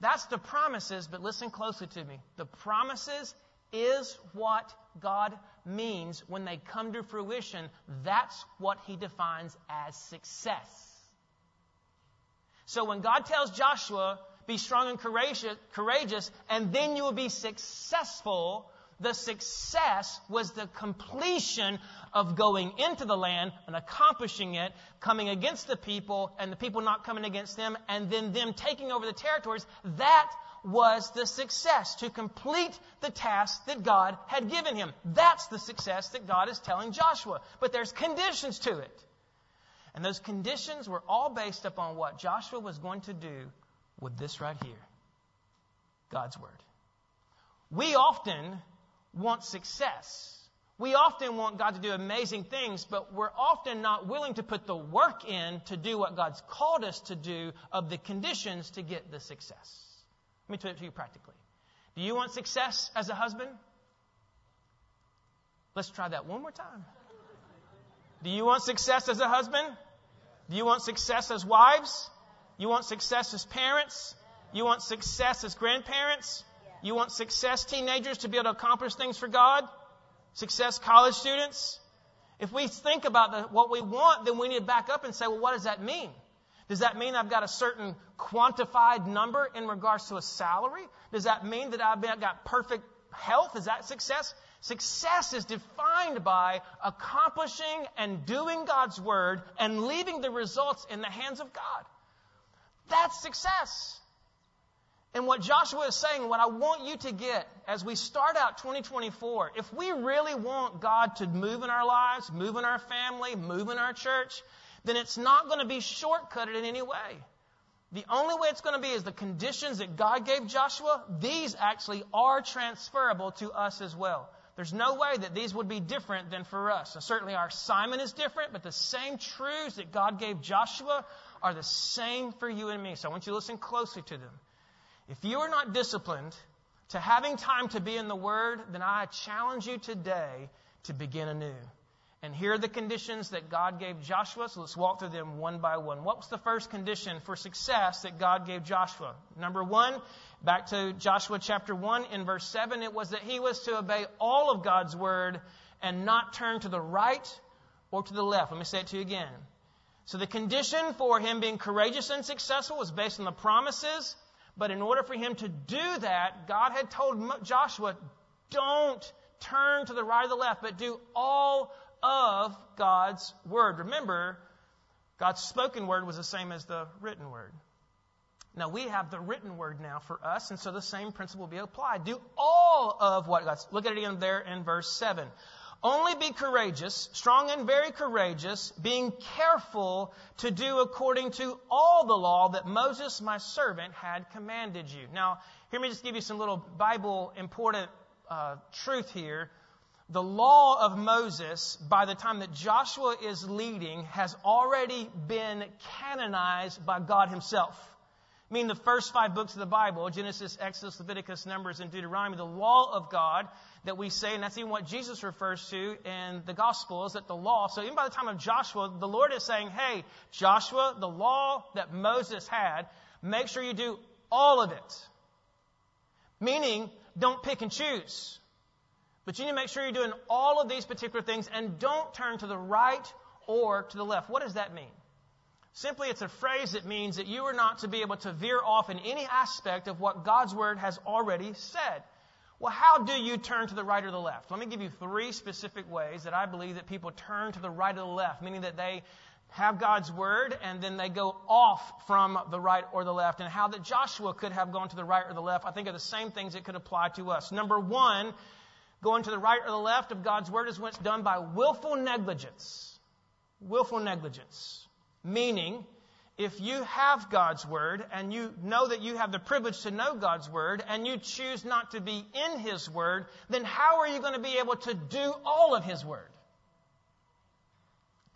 That's the promises, but listen closely to me. The promises is what God means when they come to fruition. That's what He defines as success. So when God tells Joshua, be strong and courageous, courageous, and then you will be successful, The success was the completion of going into the land and accomplishing it, coming against the people and the people not coming against them, and then them taking over the territories. That was the success, to complete the task that God had given him. That's the success that God is telling Joshua. But there's conditions to it. And those conditions were all based upon what Joshua was going to do with this right here God's Word. We often want success. We often want God to do amazing things, but we're often not willing to put the work in to do what God's called us to do of the conditions to get the success. Let me put it to you practically. Do you want success as a husband? Let's try that one more time. Do you want success as a husband? Do you want success as wives? You want success as parents? You want success as grandparents? You want success teenagers to be able to accomplish things for God? Success college students? If we think about the, what we want, then we need to back up and say, well, what does that mean? Does that mean I've got a certain quantified number in regards to a salary? Does that mean that I've got perfect health? Is that success? Success is defined by accomplishing and doing God's word and leaving the results in the hands of God. That's success. And what Joshua is saying, what I want you to get as we start out 2024, if we really want God to move in our lives, move in our family, move in our church, then it's not going to be shortcutted in any way. The only way it's going to be is the conditions that God gave Joshua, these actually are transferable to us as well. There's no way that these would be different than for us. certainly our Simon is different, but the same truths that God gave Joshua are the same for you and me. So I want you to listen closely to them. If you are not disciplined to having time to be in the Word, then I challenge you today to begin anew. And here are the conditions that God gave Joshua. So let's walk through them one by one. What was the first condition for success that God gave Joshua? Number one, back to Joshua chapter 1 in verse 7, it was that he was to obey all of God's word and not turn to the right or to the left. Let me say it to you again. So the condition for him being courageous and successful was based on the promises. But in order for him to do that, God had told Joshua, don't turn to the right or the left, but do all of God's Word. Remember, God's spoken Word was the same as the written Word. Now we have the written Word now for us, and so the same principle will be applied. Do all of what God's. Look at it again there in verse 7. Only be courageous, strong and very courageous, being careful to do according to all the law that Moses, my servant, had commanded you. Now, here me just give you some little Bible important uh, truth here the law of Moses, by the time that Joshua is leading, has already been canonized by God Himself. I mean, the first five books of the Bible Genesis, Exodus, Leviticus, Numbers, and Deuteronomy the law of God that we say, and that's even what Jesus refers to in the Gospels, that the law. So even by the time of Joshua, the Lord is saying, hey, Joshua, the law that Moses had, make sure you do all of it. Meaning, don't pick and choose. But you need to make sure you're doing all of these particular things and don't turn to the right or to the left. What does that mean? Simply, it's a phrase that means that you are not to be able to veer off in any aspect of what God's Word has already said. Well, how do you turn to the right or the left? Let me give you three specific ways that I believe that people turn to the right or the left, meaning that they have God's Word and then they go off from the right or the left, and how that Joshua could have gone to the right or the left, I think are the same things that could apply to us. Number one, going to the right or the left of God's word is when it's done by willful negligence. Willful negligence. Meaning, if you have God's word and you know that you have the privilege to know God's word and you choose not to be in His word, then how are you going to be able to do all of His word?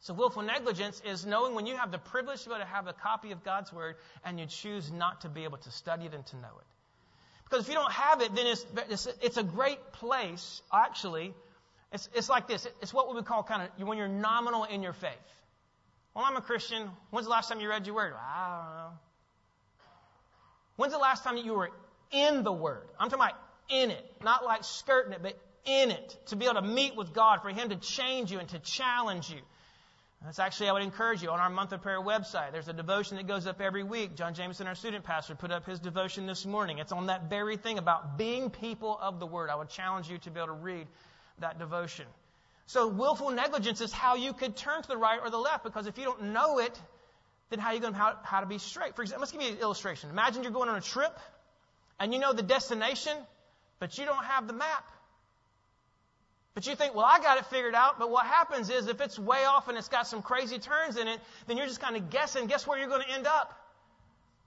So willful negligence is knowing when you have the privilege to be able to have a copy of God's word and you choose not to be able to study it and to know it. Because if you don't have it, then it's, it's, it's a great place, actually. It's, it's like this. It's what we would call kind of when you're nominal in your faith. Well, I'm a Christian. When's the last time you read your word? I don't know. When's the last time that you were in the word? I'm talking about in it, not like skirting it, but in it, to be able to meet with God, for Him to change you and to challenge you. That's actually, I would encourage you on our month of prayer website. There's a devotion that goes up every week. John Jameson, our student pastor, put up his devotion this morning. It's on that very thing about being people of the Word. I would challenge you to be able to read that devotion. So, willful negligence is how you could turn to the right or the left because if you don't know it, then how are you going to how, how to be straight? For example, let's give you an illustration. Imagine you're going on a trip and you know the destination, but you don't have the map. But you think, well, I got it figured out. But what happens is if it's way off and it's got some crazy turns in it, then you're just kind of guessing. Guess where you're going to end up?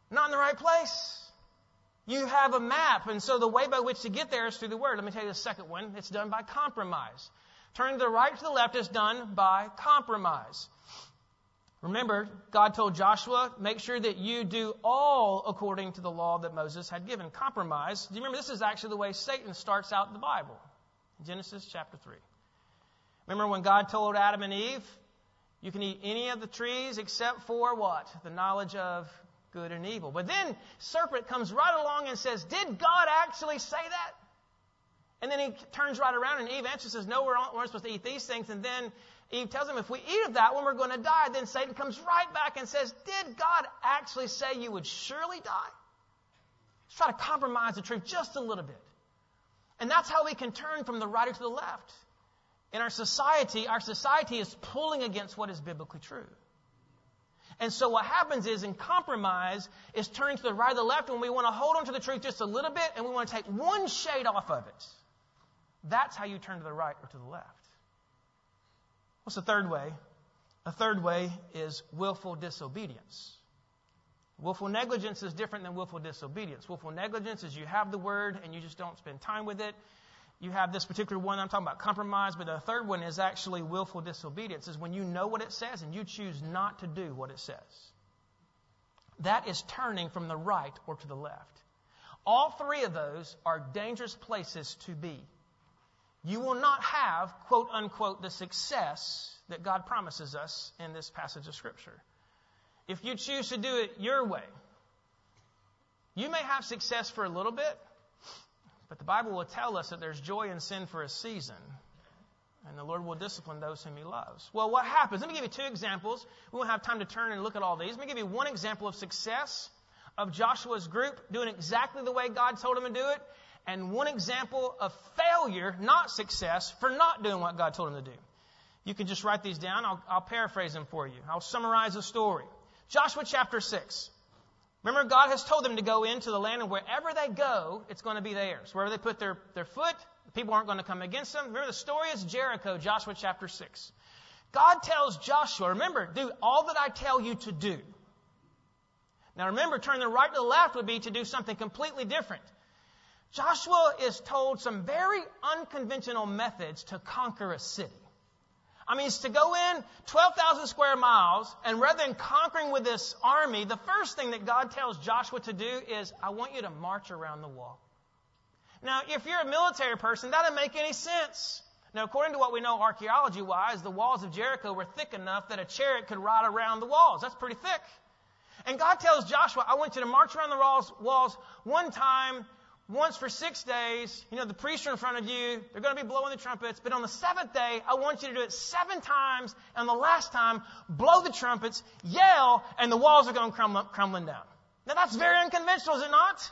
Not in the right place. You have a map. And so the way by which to get there is through the Word. Let me tell you the second one. It's done by compromise. Turning to the right to the left is done by compromise. Remember, God told Joshua, make sure that you do all according to the law that Moses had given. Compromise. Do you remember this is actually the way Satan starts out the Bible? Genesis chapter 3. Remember when God told Adam and Eve, you can eat any of the trees except for what? The knowledge of good and evil. But then serpent comes right along and says, Did God actually say that? And then he turns right around and Eve answers, says, No, we're not, supposed to eat these things. And then Eve tells him, If we eat of that one, we're going to die. Then Satan comes right back and says, Did God actually say you would surely die? Let's try to compromise the truth just a little bit. And that's how we can turn from the right to the left. In our society, our society is pulling against what is biblically true. And so what happens is in compromise is turning to the right or the left when we want to hold on to the truth just a little bit and we want to take one shade off of it. That's how you turn to the right or to the left. What's the third way? A third way is willful disobedience. Willful negligence is different than willful disobedience. Willful negligence is you have the word and you just don't spend time with it. You have this particular one I'm talking about compromise, but the third one is actually willful disobedience, is when you know what it says and you choose not to do what it says. That is turning from the right or to the left. All three of those are dangerous places to be. You will not have, quote unquote, the success that God promises us in this passage of Scripture if you choose to do it your way, you may have success for a little bit, but the Bible will tell us that there's joy in sin for a season. And the Lord will discipline those whom He loves. Well, what happens? Let me give you two examples. We won't have time to turn and look at all these. Let me give you one example of success of Joshua's group doing exactly the way God told him to do it, and one example of failure, not success, for not doing what God told him to do. You can just write these down. I'll, I'll paraphrase them for you. I'll summarize the story. Joshua chapter 6. Remember, God has told them to go into the land, and wherever they go, it's going to be theirs. Wherever they put their, their foot, people aren't going to come against them. Remember, the story is Jericho, Joshua chapter 6. God tells Joshua, remember, do all that I tell you to do. Now remember, turn the right to the left would be to do something completely different. Joshua is told some very unconventional methods to conquer a city. I mean, it's to go in 12,000 square miles, and rather than conquering with this army, the first thing that God tells Joshua to do is, I want you to march around the wall. Now, if you're a military person, that doesn't make any sense. Now, according to what we know archaeology wise, the walls of Jericho were thick enough that a chariot could ride around the walls. That's pretty thick. And God tells Joshua, I want you to march around the walls, walls one time once for six days. You know, the priests are in front of you. They're going to be blowing the trumpets. But on the seventh day, I want you to do it seven times. And the last time, blow the trumpets, yell, and the walls are going crumbling down. Now that's very unconventional, is it not?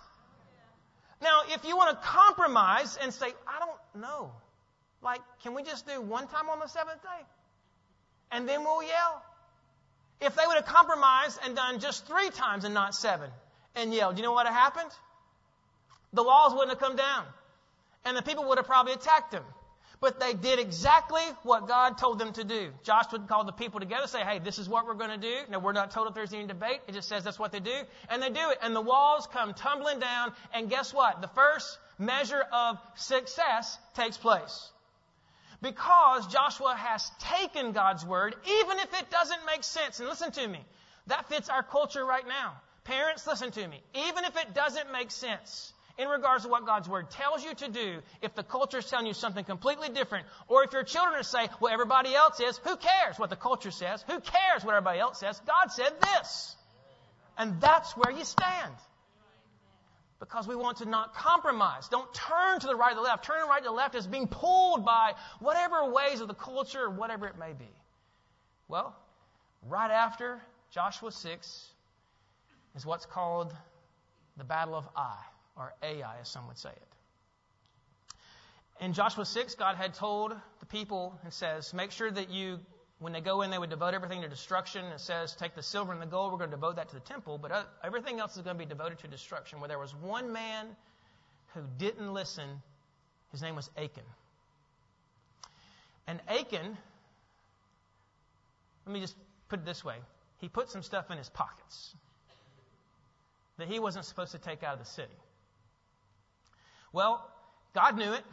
Now, if you want to compromise and say, I don't know, like, can we just do one time on the seventh day? And then we'll yell. If they would have compromised and done just three times and not seven and yelled, you know what happened? The walls wouldn't have come down. And the people would have probably attacked them. But they did exactly what God told them to do. Joshua called the people together, say, hey, this is what we're going to do. Now, we're not told if there's any debate. It just says that's what they do. And they do it. And the walls come tumbling down. And guess what? The first measure of success takes place. Because Joshua has taken God's word, even if it doesn't make sense. And listen to me. That fits our culture right now. Parents, listen to me. Even if it doesn't make sense, in regards to what God's Word tells you to do, if the culture is telling you something completely different, or if your children say, well, everybody else is, who cares what the culture says? Who cares what everybody else says? God said this. And that's where you stand. Because we want to not compromise. Don't turn to the right or the left. Turning right to the left is being pulled by whatever ways of the culture or whatever it may be. Well, right after Joshua 6 is what's called the Battle of Ai, or Ai, as some would say it. In Joshua 6, God had told the people and says, Make sure that you, when they go in, they would devote everything to destruction. It says, Take the silver and the gold, we're going to devote that to the temple, but uh, everything else is going to be devoted to destruction. Where there was one man who didn't listen, his name was Achan. And Achan, let me just put it this way he put some stuff in his pockets that he wasn't supposed to take out of the city. Well, God knew it.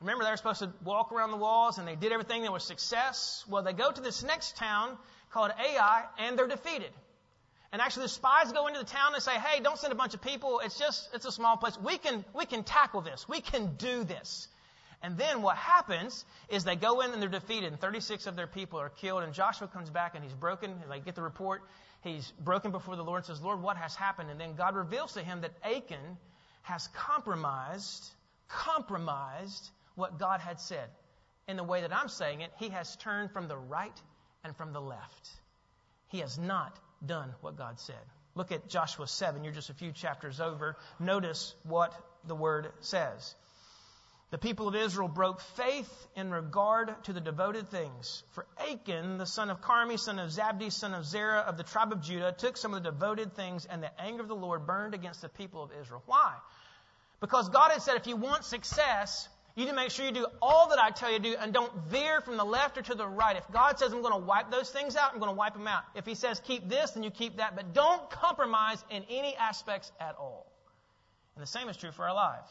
Remember, they were supposed to walk around the walls and they did everything. There was success. Well, they go to this next town called Ai and they're defeated. And actually, the spies go into the town and say, hey, don't send a bunch of people. It's just, it's a small place. We can, we can tackle this. We can do this. And then what happens is they go in and they're defeated, and 36 of their people are killed. And Joshua comes back and he's broken. And they get the report. He's broken before the Lord and says, Lord, what has happened? And then God reveals to him that Achan has compromised, compromised what God had said. In the way that I'm saying it, he has turned from the right and from the left. He has not done what God said. Look at Joshua 7. You're just a few chapters over. Notice what the word says. The people of Israel broke faith in regard to the devoted things. For Achan, the son of Carmi, son of Zabdi, son of Zerah of the tribe of Judah, took some of the devoted things, and the anger of the Lord burned against the people of Israel. Why? Because God had said, if you want success, you need to make sure you do all that I tell you to do and don't veer from the left or to the right. If God says I'm going to wipe those things out, I'm going to wipe them out. If He says keep this, then you keep that. But don't compromise in any aspects at all. And the same is true for our lives.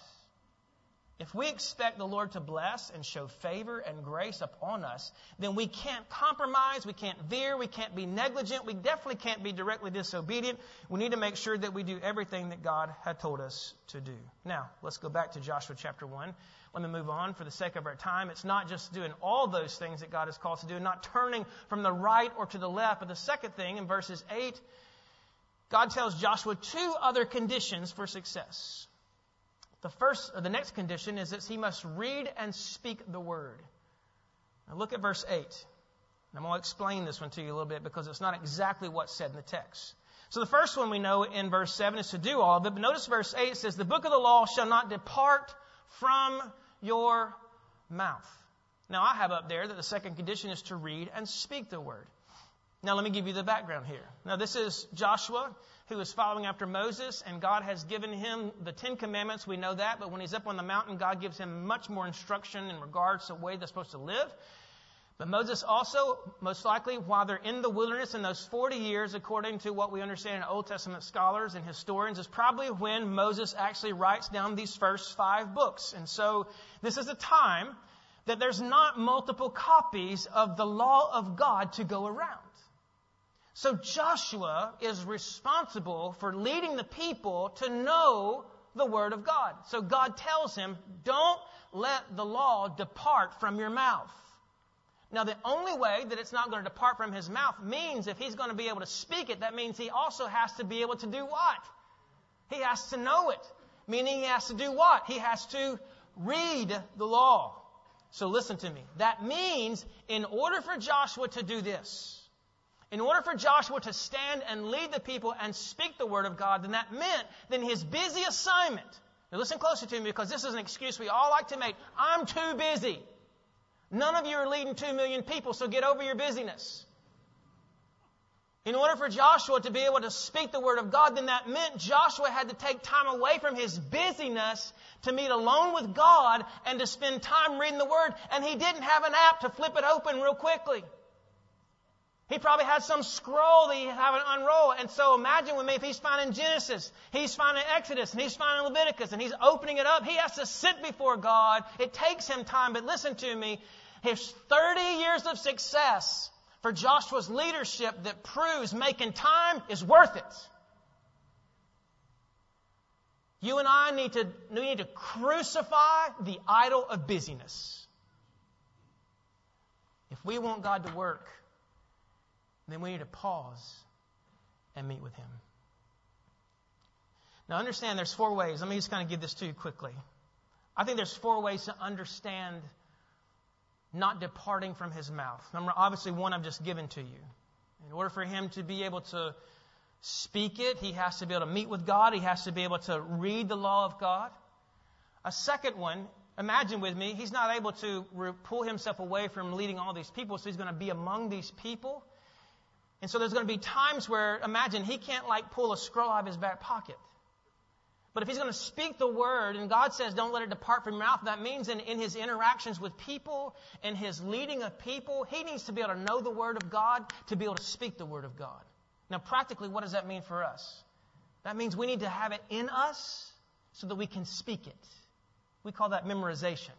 If we expect the Lord to bless and show favor and grace upon us, then we can't compromise, we can't veer, we can't be negligent, we definitely can't be directly disobedient. We need to make sure that we do everything that God had told us to do. Now, let's go back to Joshua chapter 1. Let me move on for the sake of our time. It's not just doing all those things that God has called us to do, not turning from the right or to the left. But the second thing in verses 8, God tells Joshua two other conditions for success. The first, or the next condition is that he must read and speak the word. Now look at verse 8. I'm going to explain this one to you a little bit because it's not exactly what's said in the text. So the first one we know in verse 7 is to do all of it. But notice verse 8 says, The book of the law shall not depart from your mouth. Now I have up there that the second condition is to read and speak the word. Now let me give you the background here. Now this is Joshua who is following after Moses, and God has given him the Ten Commandments. We know that, but when he's up on the mountain, God gives him much more instruction in regards to the way they're supposed to live. But Moses also, most likely, while they're in the wilderness in those 40 years, according to what we understand in Old Testament scholars and historians, is probably when Moses actually writes down these first five books. And so this is a time that there's not multiple copies of the law of God to go around. So Joshua is responsible for leading the people to know the Word of God. So God tells him, don't let the law depart from your mouth. Now, the only way that it's not going to depart from his mouth means if he's going to be able to speak it, that means he also has to be able to do what? He has to know it. Meaning he has to do what? He has to read the law. So listen to me. That means in order for Joshua to do this, in order for Joshua to stand and lead the people and speak the word of God, then that meant then his busy assignment. Now listen closer to me because this is an excuse we all like to make. I'm too busy. None of you are leading two million people, so get over your busyness. In order for Joshua to be able to speak the word of God, then that meant Joshua had to take time away from his busyness to meet alone with God and to spend time reading the word. And he didn't have an app to flip it open real quickly. He probably had some scroll that he had to unroll. And so imagine with me if he's finding Genesis, he's finding Exodus, and he's finding Leviticus, and he's opening it up. He has to sit before God. It takes him time, but listen to me. His 30 years of success for Joshua's leadership that proves making time is worth it. You and I need to, we need to crucify the idol of busyness. If we want God to work, then we need to pause and meet with Him. Now, understand there's four ways. Let me just kind of give this to you quickly. I think there's four ways to understand not departing from His mouth. Number, obviously, one I've just given to you. In order for him to be able to speak it, he has to be able to meet with God, he has to be able to read the law of God. A second one, imagine with me, he's not able to pull himself away from leading all these people, so he's going to be among these people. And so there's going to be times where, imagine, he can't like pull a scroll out of his back pocket. But if he's going to speak the word, and God says, don't let it depart from your mouth, that means in, in his interactions with people, in his leading of people, he needs to be able to know the word of God to be able to speak the word of God. Now, practically, what does that mean for us? That means we need to have it in us so that we can speak it. We call that memorization.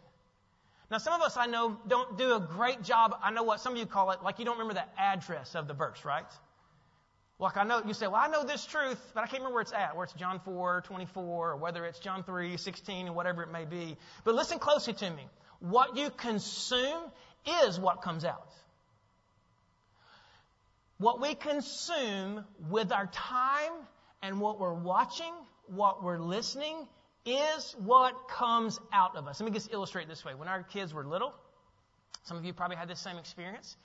Now, some of us I know don't do a great job. I know what some of you call it, like you don't remember the address of the verse, right? Like I know, you say, well, I know this truth, but I can't remember where it's at, where it's John 4, 24, or whether it's John 3, 16, or whatever it may be. But listen closely to me. What you consume is what comes out. What we consume with our time and what we're watching, what we're listening, is what comes out of us. Let me just illustrate this way. When our kids were little, some of you probably had the same experience.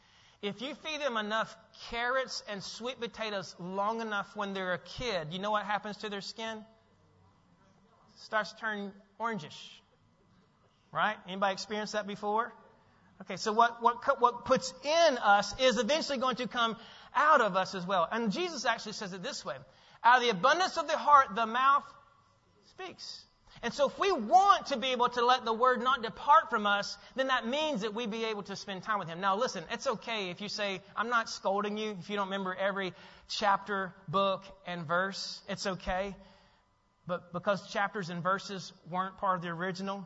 If you feed them enough carrots and sweet potatoes long enough when they're a kid, you know what happens to their skin? starts to turn orangish. Right? Anybody experienced that before? Okay, so what, what, what puts in us is eventually going to come out of us as well. And Jesus actually says it this way Out of the abundance of the heart, the mouth speaks. And so if we want to be able to let the word not depart from us, then that means that we be able to spend time with him. Now listen, it's okay if you say, I'm not scolding you if you don't remember every chapter, book, and verse. It's okay. But because chapters and verses weren't part of the original,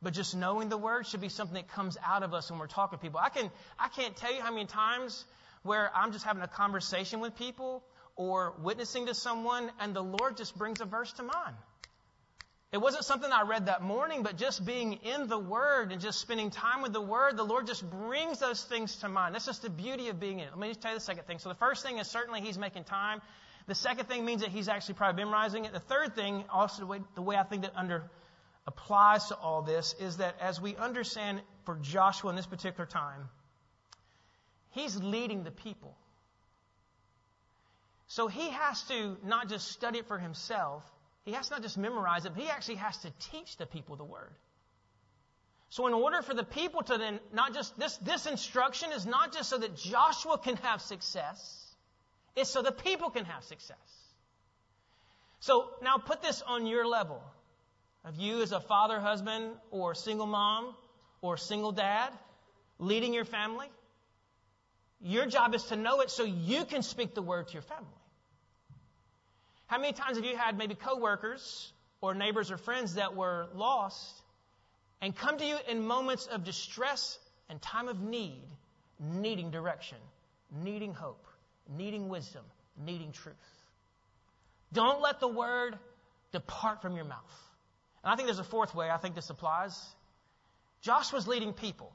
but just knowing the word should be something that comes out of us when we're talking to people. I can I can't tell you how many times where I'm just having a conversation with people or witnessing to someone and the Lord just brings a verse to mind. It wasn't something I read that morning, but just being in the Word and just spending time with the Word, the Lord just brings those things to mind. That's just the beauty of being in it. Let me just tell you the second thing. So the first thing is certainly He's making time. The second thing means that He's actually probably memorizing it. The third thing, also the way, the way I think that under applies to all this, is that as we understand for Joshua in this particular time, he's leading the people. So he has to not just study it for himself, he has to not just memorize it, but he actually has to teach the people the word. So in order for the people to then not just this this instruction is not just so that Joshua can have success, it's so the people can have success. So now put this on your level of you as a father, husband, or single mom, or single dad, leading your family. Your job is to know it so you can speak the word to your family. How many times have you had maybe coworkers or neighbors or friends that were lost and come to you in moments of distress and time of need, needing direction, needing hope, needing wisdom, needing truth? Don't let the word depart from your mouth. And I think there's a fourth way I think this applies. Joshua's leading people.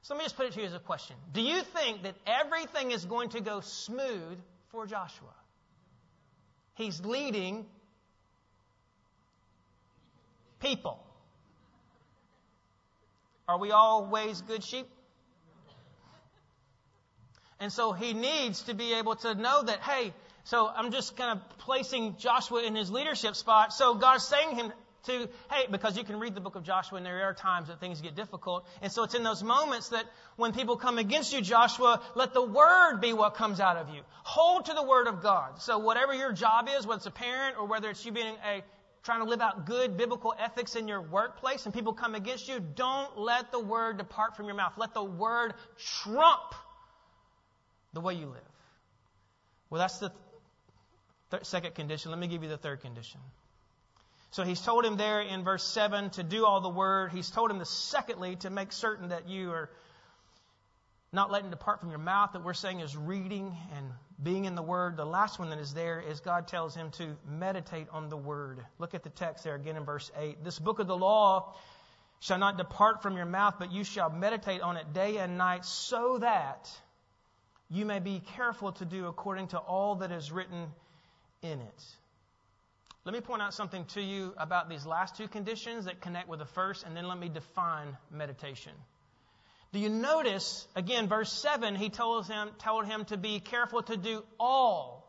So let me just put it to you as a question. Do you think that everything is going to go smooth for Joshua? He's leading people. Are we always good sheep? And so he needs to be able to know that, hey, so I'm just kind of placing Joshua in his leadership spot. So God's saying him, to, hey, because you can read the book of Joshua and there are times that things get difficult. And so it's in those moments that when people come against you, Joshua, let the word be what comes out of you. Hold to the word of God. So whatever your job is, whether it's a parent or whether it's you being a, trying to live out good biblical ethics in your workplace and people come against you, don't let the word depart from your mouth. Let the word trump the way you live. Well, that's the th- second condition. Let me give you the third condition. So he's told him there in verse 7 to do all the word. He's told him the secondly to make certain that you are not letting depart from your mouth that we're saying is reading and being in the word. The last one that is there is God tells him to meditate on the word. Look at the text there again in verse 8. This book of the law shall not depart from your mouth, but you shall meditate on it day and night so that you may be careful to do according to all that is written in it. Let me point out something to you about these last two conditions that connect with the first, and then let me define meditation. Do you notice, again, verse 7, he told him, told him to be careful to do all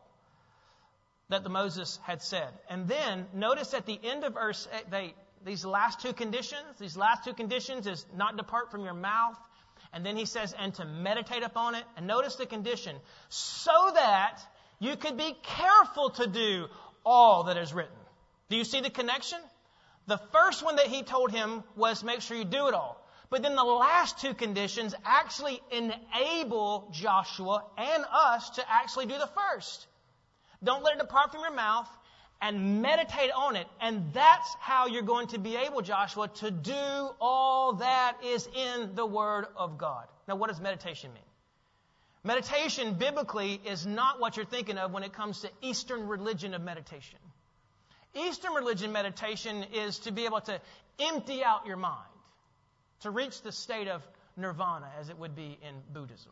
that the Moses had said. And then notice at the end of verse 8, these last two conditions, these last two conditions is not depart from your mouth. And then he says, and to meditate upon it. And notice the condition, so that you could be careful to do all that is written. Do you see the connection? The first one that he told him was make sure you do it all. But then the last two conditions actually enable Joshua and us to actually do the first. Don't let it depart from your mouth and meditate on it. And that's how you're going to be able, Joshua, to do all that is in the Word of God. Now, what does meditation mean? Meditation biblically is not what you're thinking of when it comes to Eastern religion of meditation. Eastern religion meditation is to be able to empty out your mind, to reach the state of nirvana, as it would be in Buddhism.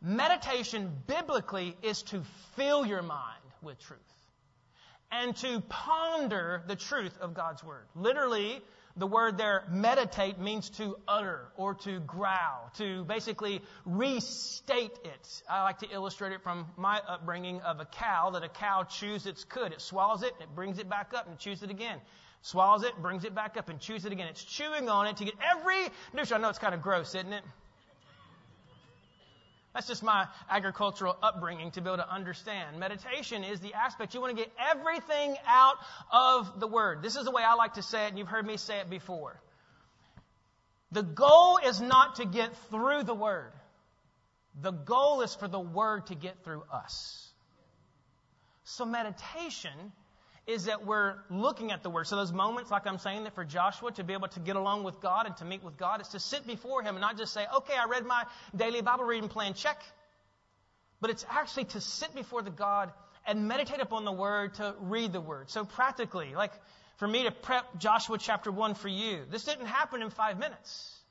Meditation biblically is to fill your mind with truth and to ponder the truth of God's Word. Literally, the word there, meditate, means to utter or to growl, to basically restate it. I like to illustrate it from my upbringing of a cow, that a cow chews its cud. It swallows it, it brings it back up and chews it again. Swallows it, brings it back up and chews it again. It's chewing on it to get every nutrient. I know it's kind of gross, isn't it? That's just my agricultural upbringing to be able to understand. Meditation is the aspect you want to get everything out of the Word. This is the way I like to say it, and you've heard me say it before. The goal is not to get through the Word. The goal is for the Word to get through us. So meditation is that we're looking at the Word. So those moments, like I'm saying, that for Joshua to be able to get along with God and to meet with God is to sit before Him and not just say, okay, I read my daily Bible reading plan, check. But it's actually to sit before the God and meditate upon the Word, to read the Word. So practically, like for me to prep Joshua chapter 1 for you, this didn't happen in five minutes.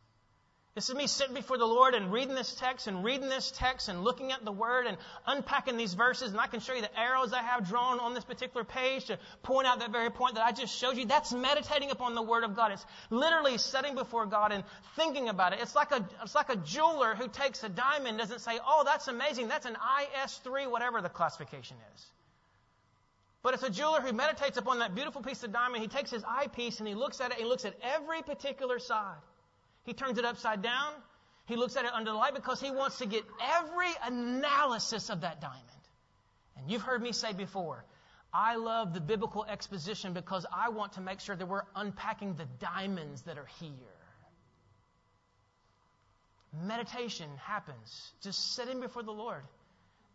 This is me sitting before the Lord and reading this text and reading this text and looking at the Word and unpacking these verses. And I can show you the arrows I have drawn on this particular page to point out that very point that I just showed you. That's meditating upon the Word of God. It's literally sitting before God and thinking about it. It's like a, it's like a jeweler who takes a diamond doesn't say, oh, that's amazing. That's an IS3, whatever the classification is. But it's a jeweler who meditates upon that beautiful piece of diamond. He takes his eyepiece and he looks at it and he looks at every particular side. He turns it upside down. He looks at it under the light because he wants to get every analysis of that diamond. And you've heard me say before, I love the biblical exposition because I want to make sure that we're unpacking the diamonds that are here. Meditation happens just sitting before the Lord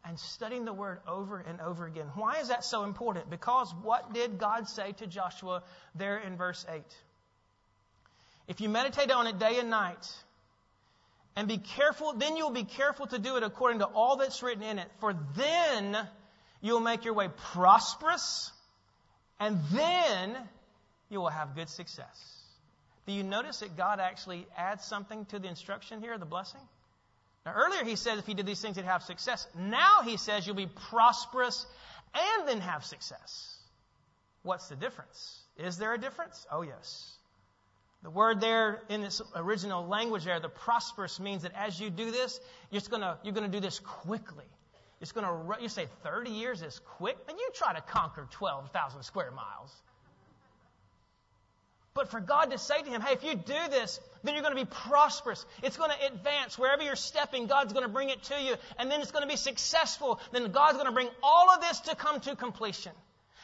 and studying the word over and over again. Why is that so important? Because what did God say to Joshua there in verse 8? If you meditate on it day and night, and be careful, then you'll be careful to do it according to all that's written in it. For then you'll make your way prosperous, and then you will have good success. Do you notice that God actually adds something to the instruction here, the blessing? Now, earlier he said if you did these things, you'd have success. Now he says you'll be prosperous and then have success. What's the difference? Is there a difference? Oh, yes. The word there in its original language there, the prosperous means that as you do this, you're gonna you're gonna do this quickly. It's gonna you say 30 years is quick, and you try to conquer 12,000 square miles. But for God to say to him, hey, if you do this, then you're going to be prosperous. It's going to advance. Wherever you're stepping, God's going to bring it to you. And then it's going to be successful. Then God's going to bring all of this to come to completion.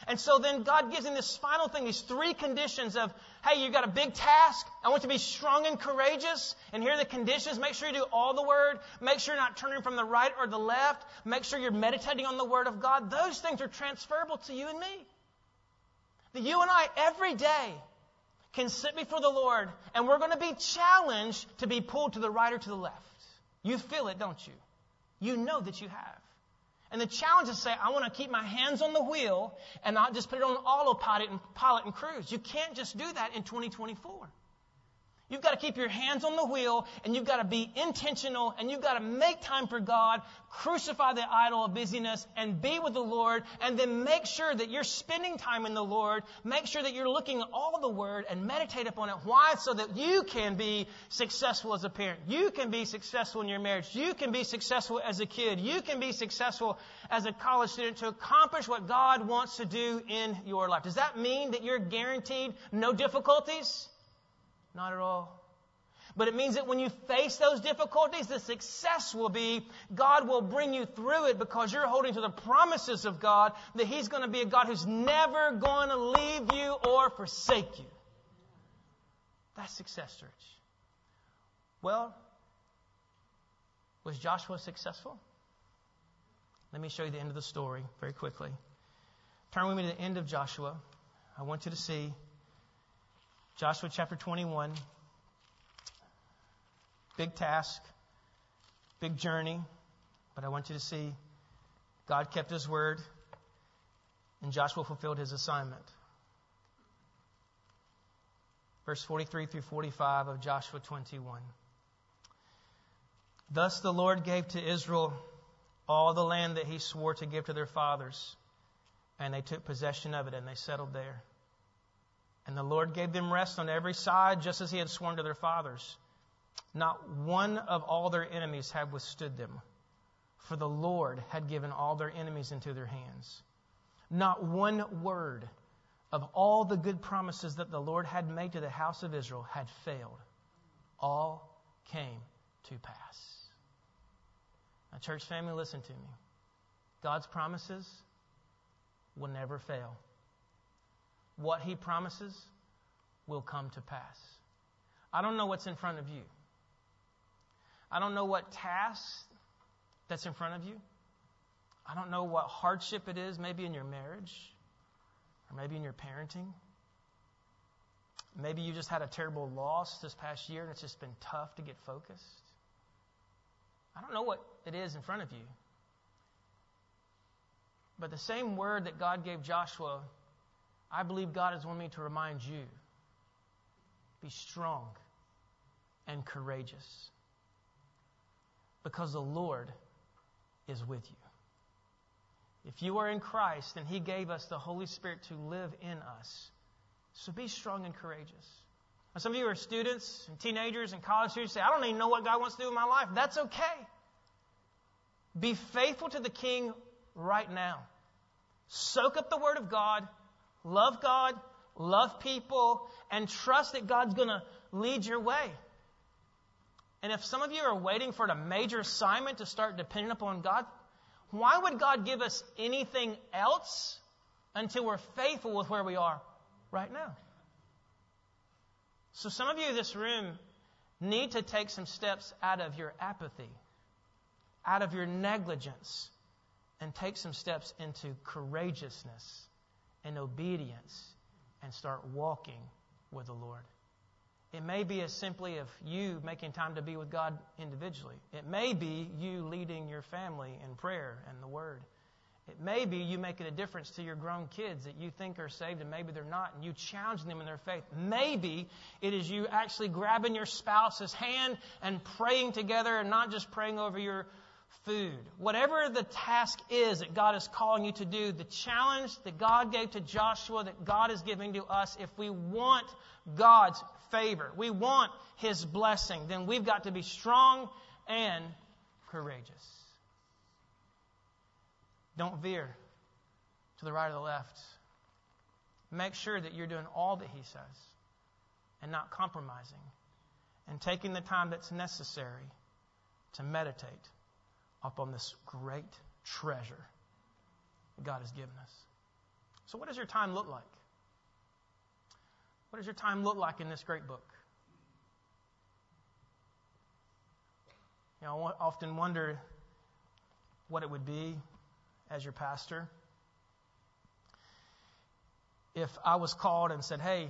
And so then God gives him this final thing, these three conditions of, hey, you've got a big task. I want you to be strong and courageous. And here are the conditions. Make sure you do all the word. Make sure you're not turning from the right or the left. Make sure you're meditating on the word of God. Those things are transferable to you and me. That you and I every day can sit before the Lord and we're going to be challenged to be pulled to the right or to the left. You feel it, don't you? You know that you have. And the challenge is to say, I want to keep my hands on the wheel and not just put it on autopilot and pilot and cruise. You can't just do that in 2024. You've got to keep your hands on the wheel and you've got to be intentional and you've got to make time for God, crucify the idol of busyness and be with the Lord and then make sure that you're spending time in the Lord. Make sure that you're looking at all the Word and meditate upon it. Why? So that you can be successful as a parent. You can be successful in your marriage. You can be successful as a kid. You can be successful as a college student to accomplish what God wants to do in your life. Does that mean that you're guaranteed no difficulties? Not at all. But it means that when you face those difficulties, the success will be God will bring you through it because you're holding to the promises of God that He's going to be a God who's never going to leave you or forsake you. That's success, church. Well, was Joshua successful? Let me show you the end of the story very quickly. Turn with me to the end of Joshua. I want you to see Joshua chapter 21. Big task, big journey, but I want you to see God kept his word and Joshua fulfilled his assignment. Verse 43 through 45 of Joshua 21. Thus the Lord gave to Israel all the land that he swore to give to their fathers, and they took possession of it and they settled there. And the Lord gave them rest on every side, just as He had sworn to their fathers. Not one of all their enemies had withstood them, for the Lord had given all their enemies into their hands. Not one word of all the good promises that the Lord had made to the house of Israel had failed. All came to pass. Now, church family, listen to me. God's promises will never fail what he promises will come to pass. I don't know what's in front of you. I don't know what task that's in front of you. I don't know what hardship it is, maybe in your marriage, or maybe in your parenting. Maybe you just had a terrible loss this past year and it's just been tough to get focused. I don't know what it is in front of you. But the same word that God gave Joshua I believe God is wanting me to remind you be strong and courageous because the Lord is with you. If you are in Christ, then He gave us the Holy Spirit to live in us. So be strong and courageous. Now, some of you are students and teenagers and college students say, I don't even know what God wants to do in my life. That's okay. Be faithful to the King right now. Soak up the Word of God Love God, love people, and trust that God's going to lead your way. And if some of you are waiting for a major assignment to start depending upon God, why would God give us anything else until we're faithful with where we are right now? So some of you in this room need to take some steps out of your apathy, out of your negligence, and take some steps into courageousness and obedience and start walking with the Lord. It may be as simply of you making time to be with God individually. It may be you leading your family in prayer and the Word. It may be you making a difference to your grown kids that you think are saved and maybe they're not, and you challenging them in their faith. Maybe it is you actually grabbing your spouse's hand and praying together and not just praying over your food. Whatever the task is that God is calling you to do, the challenge that God gave to Joshua, that God is giving to us, if we want God's favor, we want His blessing, then we've got to be strong and courageous. Don't veer to the right or the left. Make sure that you're doing all that He says and not compromising and taking the time that's necessary to meditate upon this great treasure that God has given us. So, what does your time look like? What does your time look like in this great book? You know, I often wonder what it would be as your pastor if I was called and said, Hey,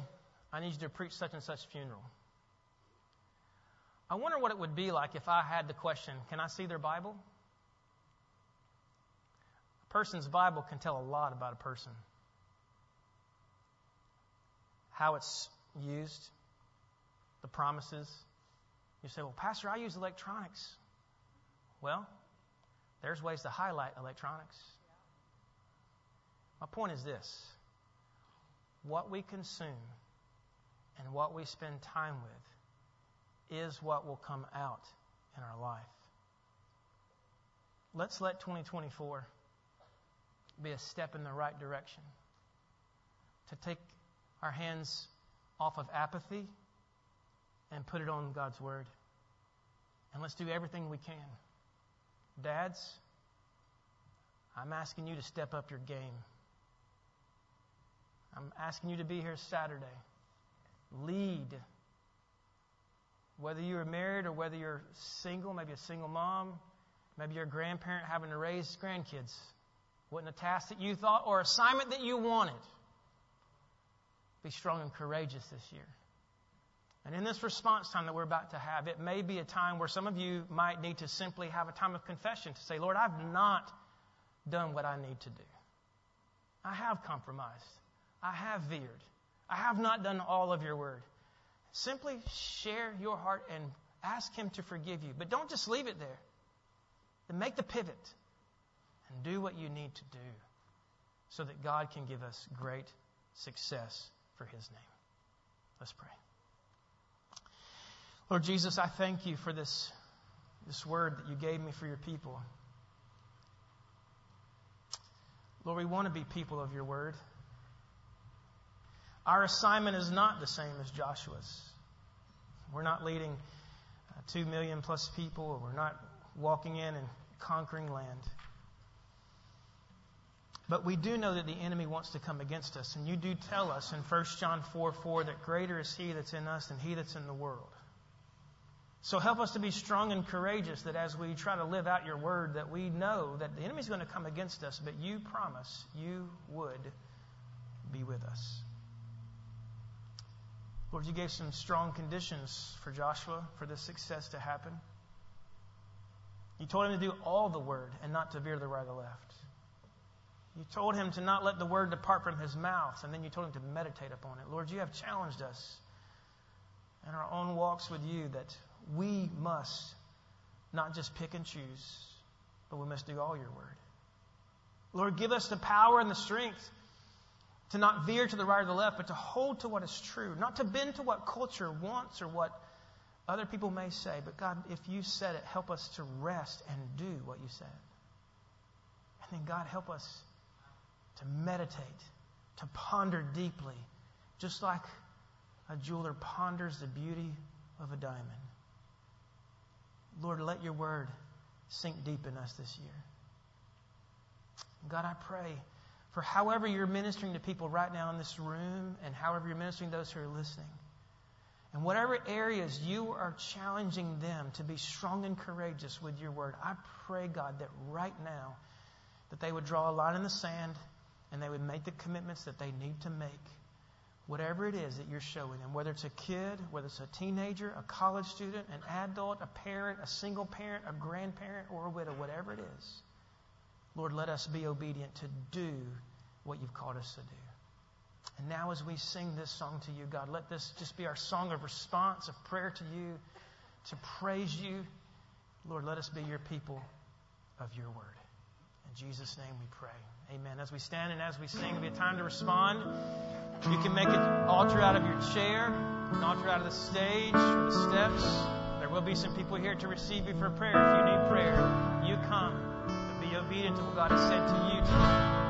I need you to preach such and such funeral. I wonder what it would be like if I had the question, Can I see their Bible? Person's Bible can tell a lot about a person. How it's used, the promises. You say, well, Pastor, I use electronics. Well, there's ways to highlight electronics. My point is this what we consume and what we spend time with is what will come out in our life. Let's let 2024 be a step in the right direction to take our hands off of apathy and put it on God's Word. And let's do everything we can. Dads, I'm asking you to step up your game. I'm asking you to be here Saturday. Lead. Whether you are married or whether you're single, maybe a single mom, maybe you're a grandparent having to raise grandkids. Wasn't a task that you thought or assignment that you wanted. Be strong and courageous this year. And in this response time that we're about to have, it may be a time where some of you might need to simply have a time of confession to say, Lord, I've not done what I need to do. I have compromised. I have veered. I have not done all of your word. Simply share your heart and ask Him to forgive you. But don't just leave it there. Then make the pivot do what you need to do so that God can give us great success for His name. Let's pray. Lord Jesus, I thank you for this, this word that you gave me for your people. Lord, we want to be people of your word. Our assignment is not the same as Joshua's. We're not leading uh, two million plus people, we're not walking in and conquering land. But we do know that the enemy wants to come against us. And you do tell us in 1 John 4 4 that greater is he that's in us than he that's in the world. So help us to be strong and courageous that as we try to live out your word, that we know that the enemy's going to come against us, but you promise you would be with us. Lord, you gave some strong conditions for Joshua for this success to happen. You told him to do all the word and not to veer to the right or left. You told him to not let the word depart from his mouth, and then you told him to meditate upon it. Lord, you have challenged us in our own walks with you that we must not just pick and choose, but we must do all your word. Lord, give us the power and the strength to not veer to the right or the left, but to hold to what is true, not to bend to what culture wants or what other people may say. But God, if you said it, help us to rest and do what you said. And then, God, help us to meditate, to ponder deeply, just like a jeweler ponders the beauty of a diamond. Lord, let your word sink deep in us this year. God, I pray for however you're ministering to people right now in this room and however you're ministering to those who are listening. And whatever areas you are challenging them to be strong and courageous with your word, I pray, God, that right now that they would draw a line in the sand and they would make the commitments that they need to make. Whatever it is that you're showing them, whether it's a kid, whether it's a teenager, a college student, an adult, a parent, a single parent, a grandparent, or a widow, whatever it is. Lord, let us be obedient to do what you've called us to do. And now, as we sing this song to you, God, let this just be our song of response, of prayer to you, to praise you. Lord, let us be your people of your word. In Jesus' name we pray. Amen. As we stand and as we sing, it'll be a time to respond. You can make an altar out of your chair, an altar out of the stage or the steps. There will be some people here to receive you for prayer. If you need prayer, you come. But be obedient to what God has said to you today.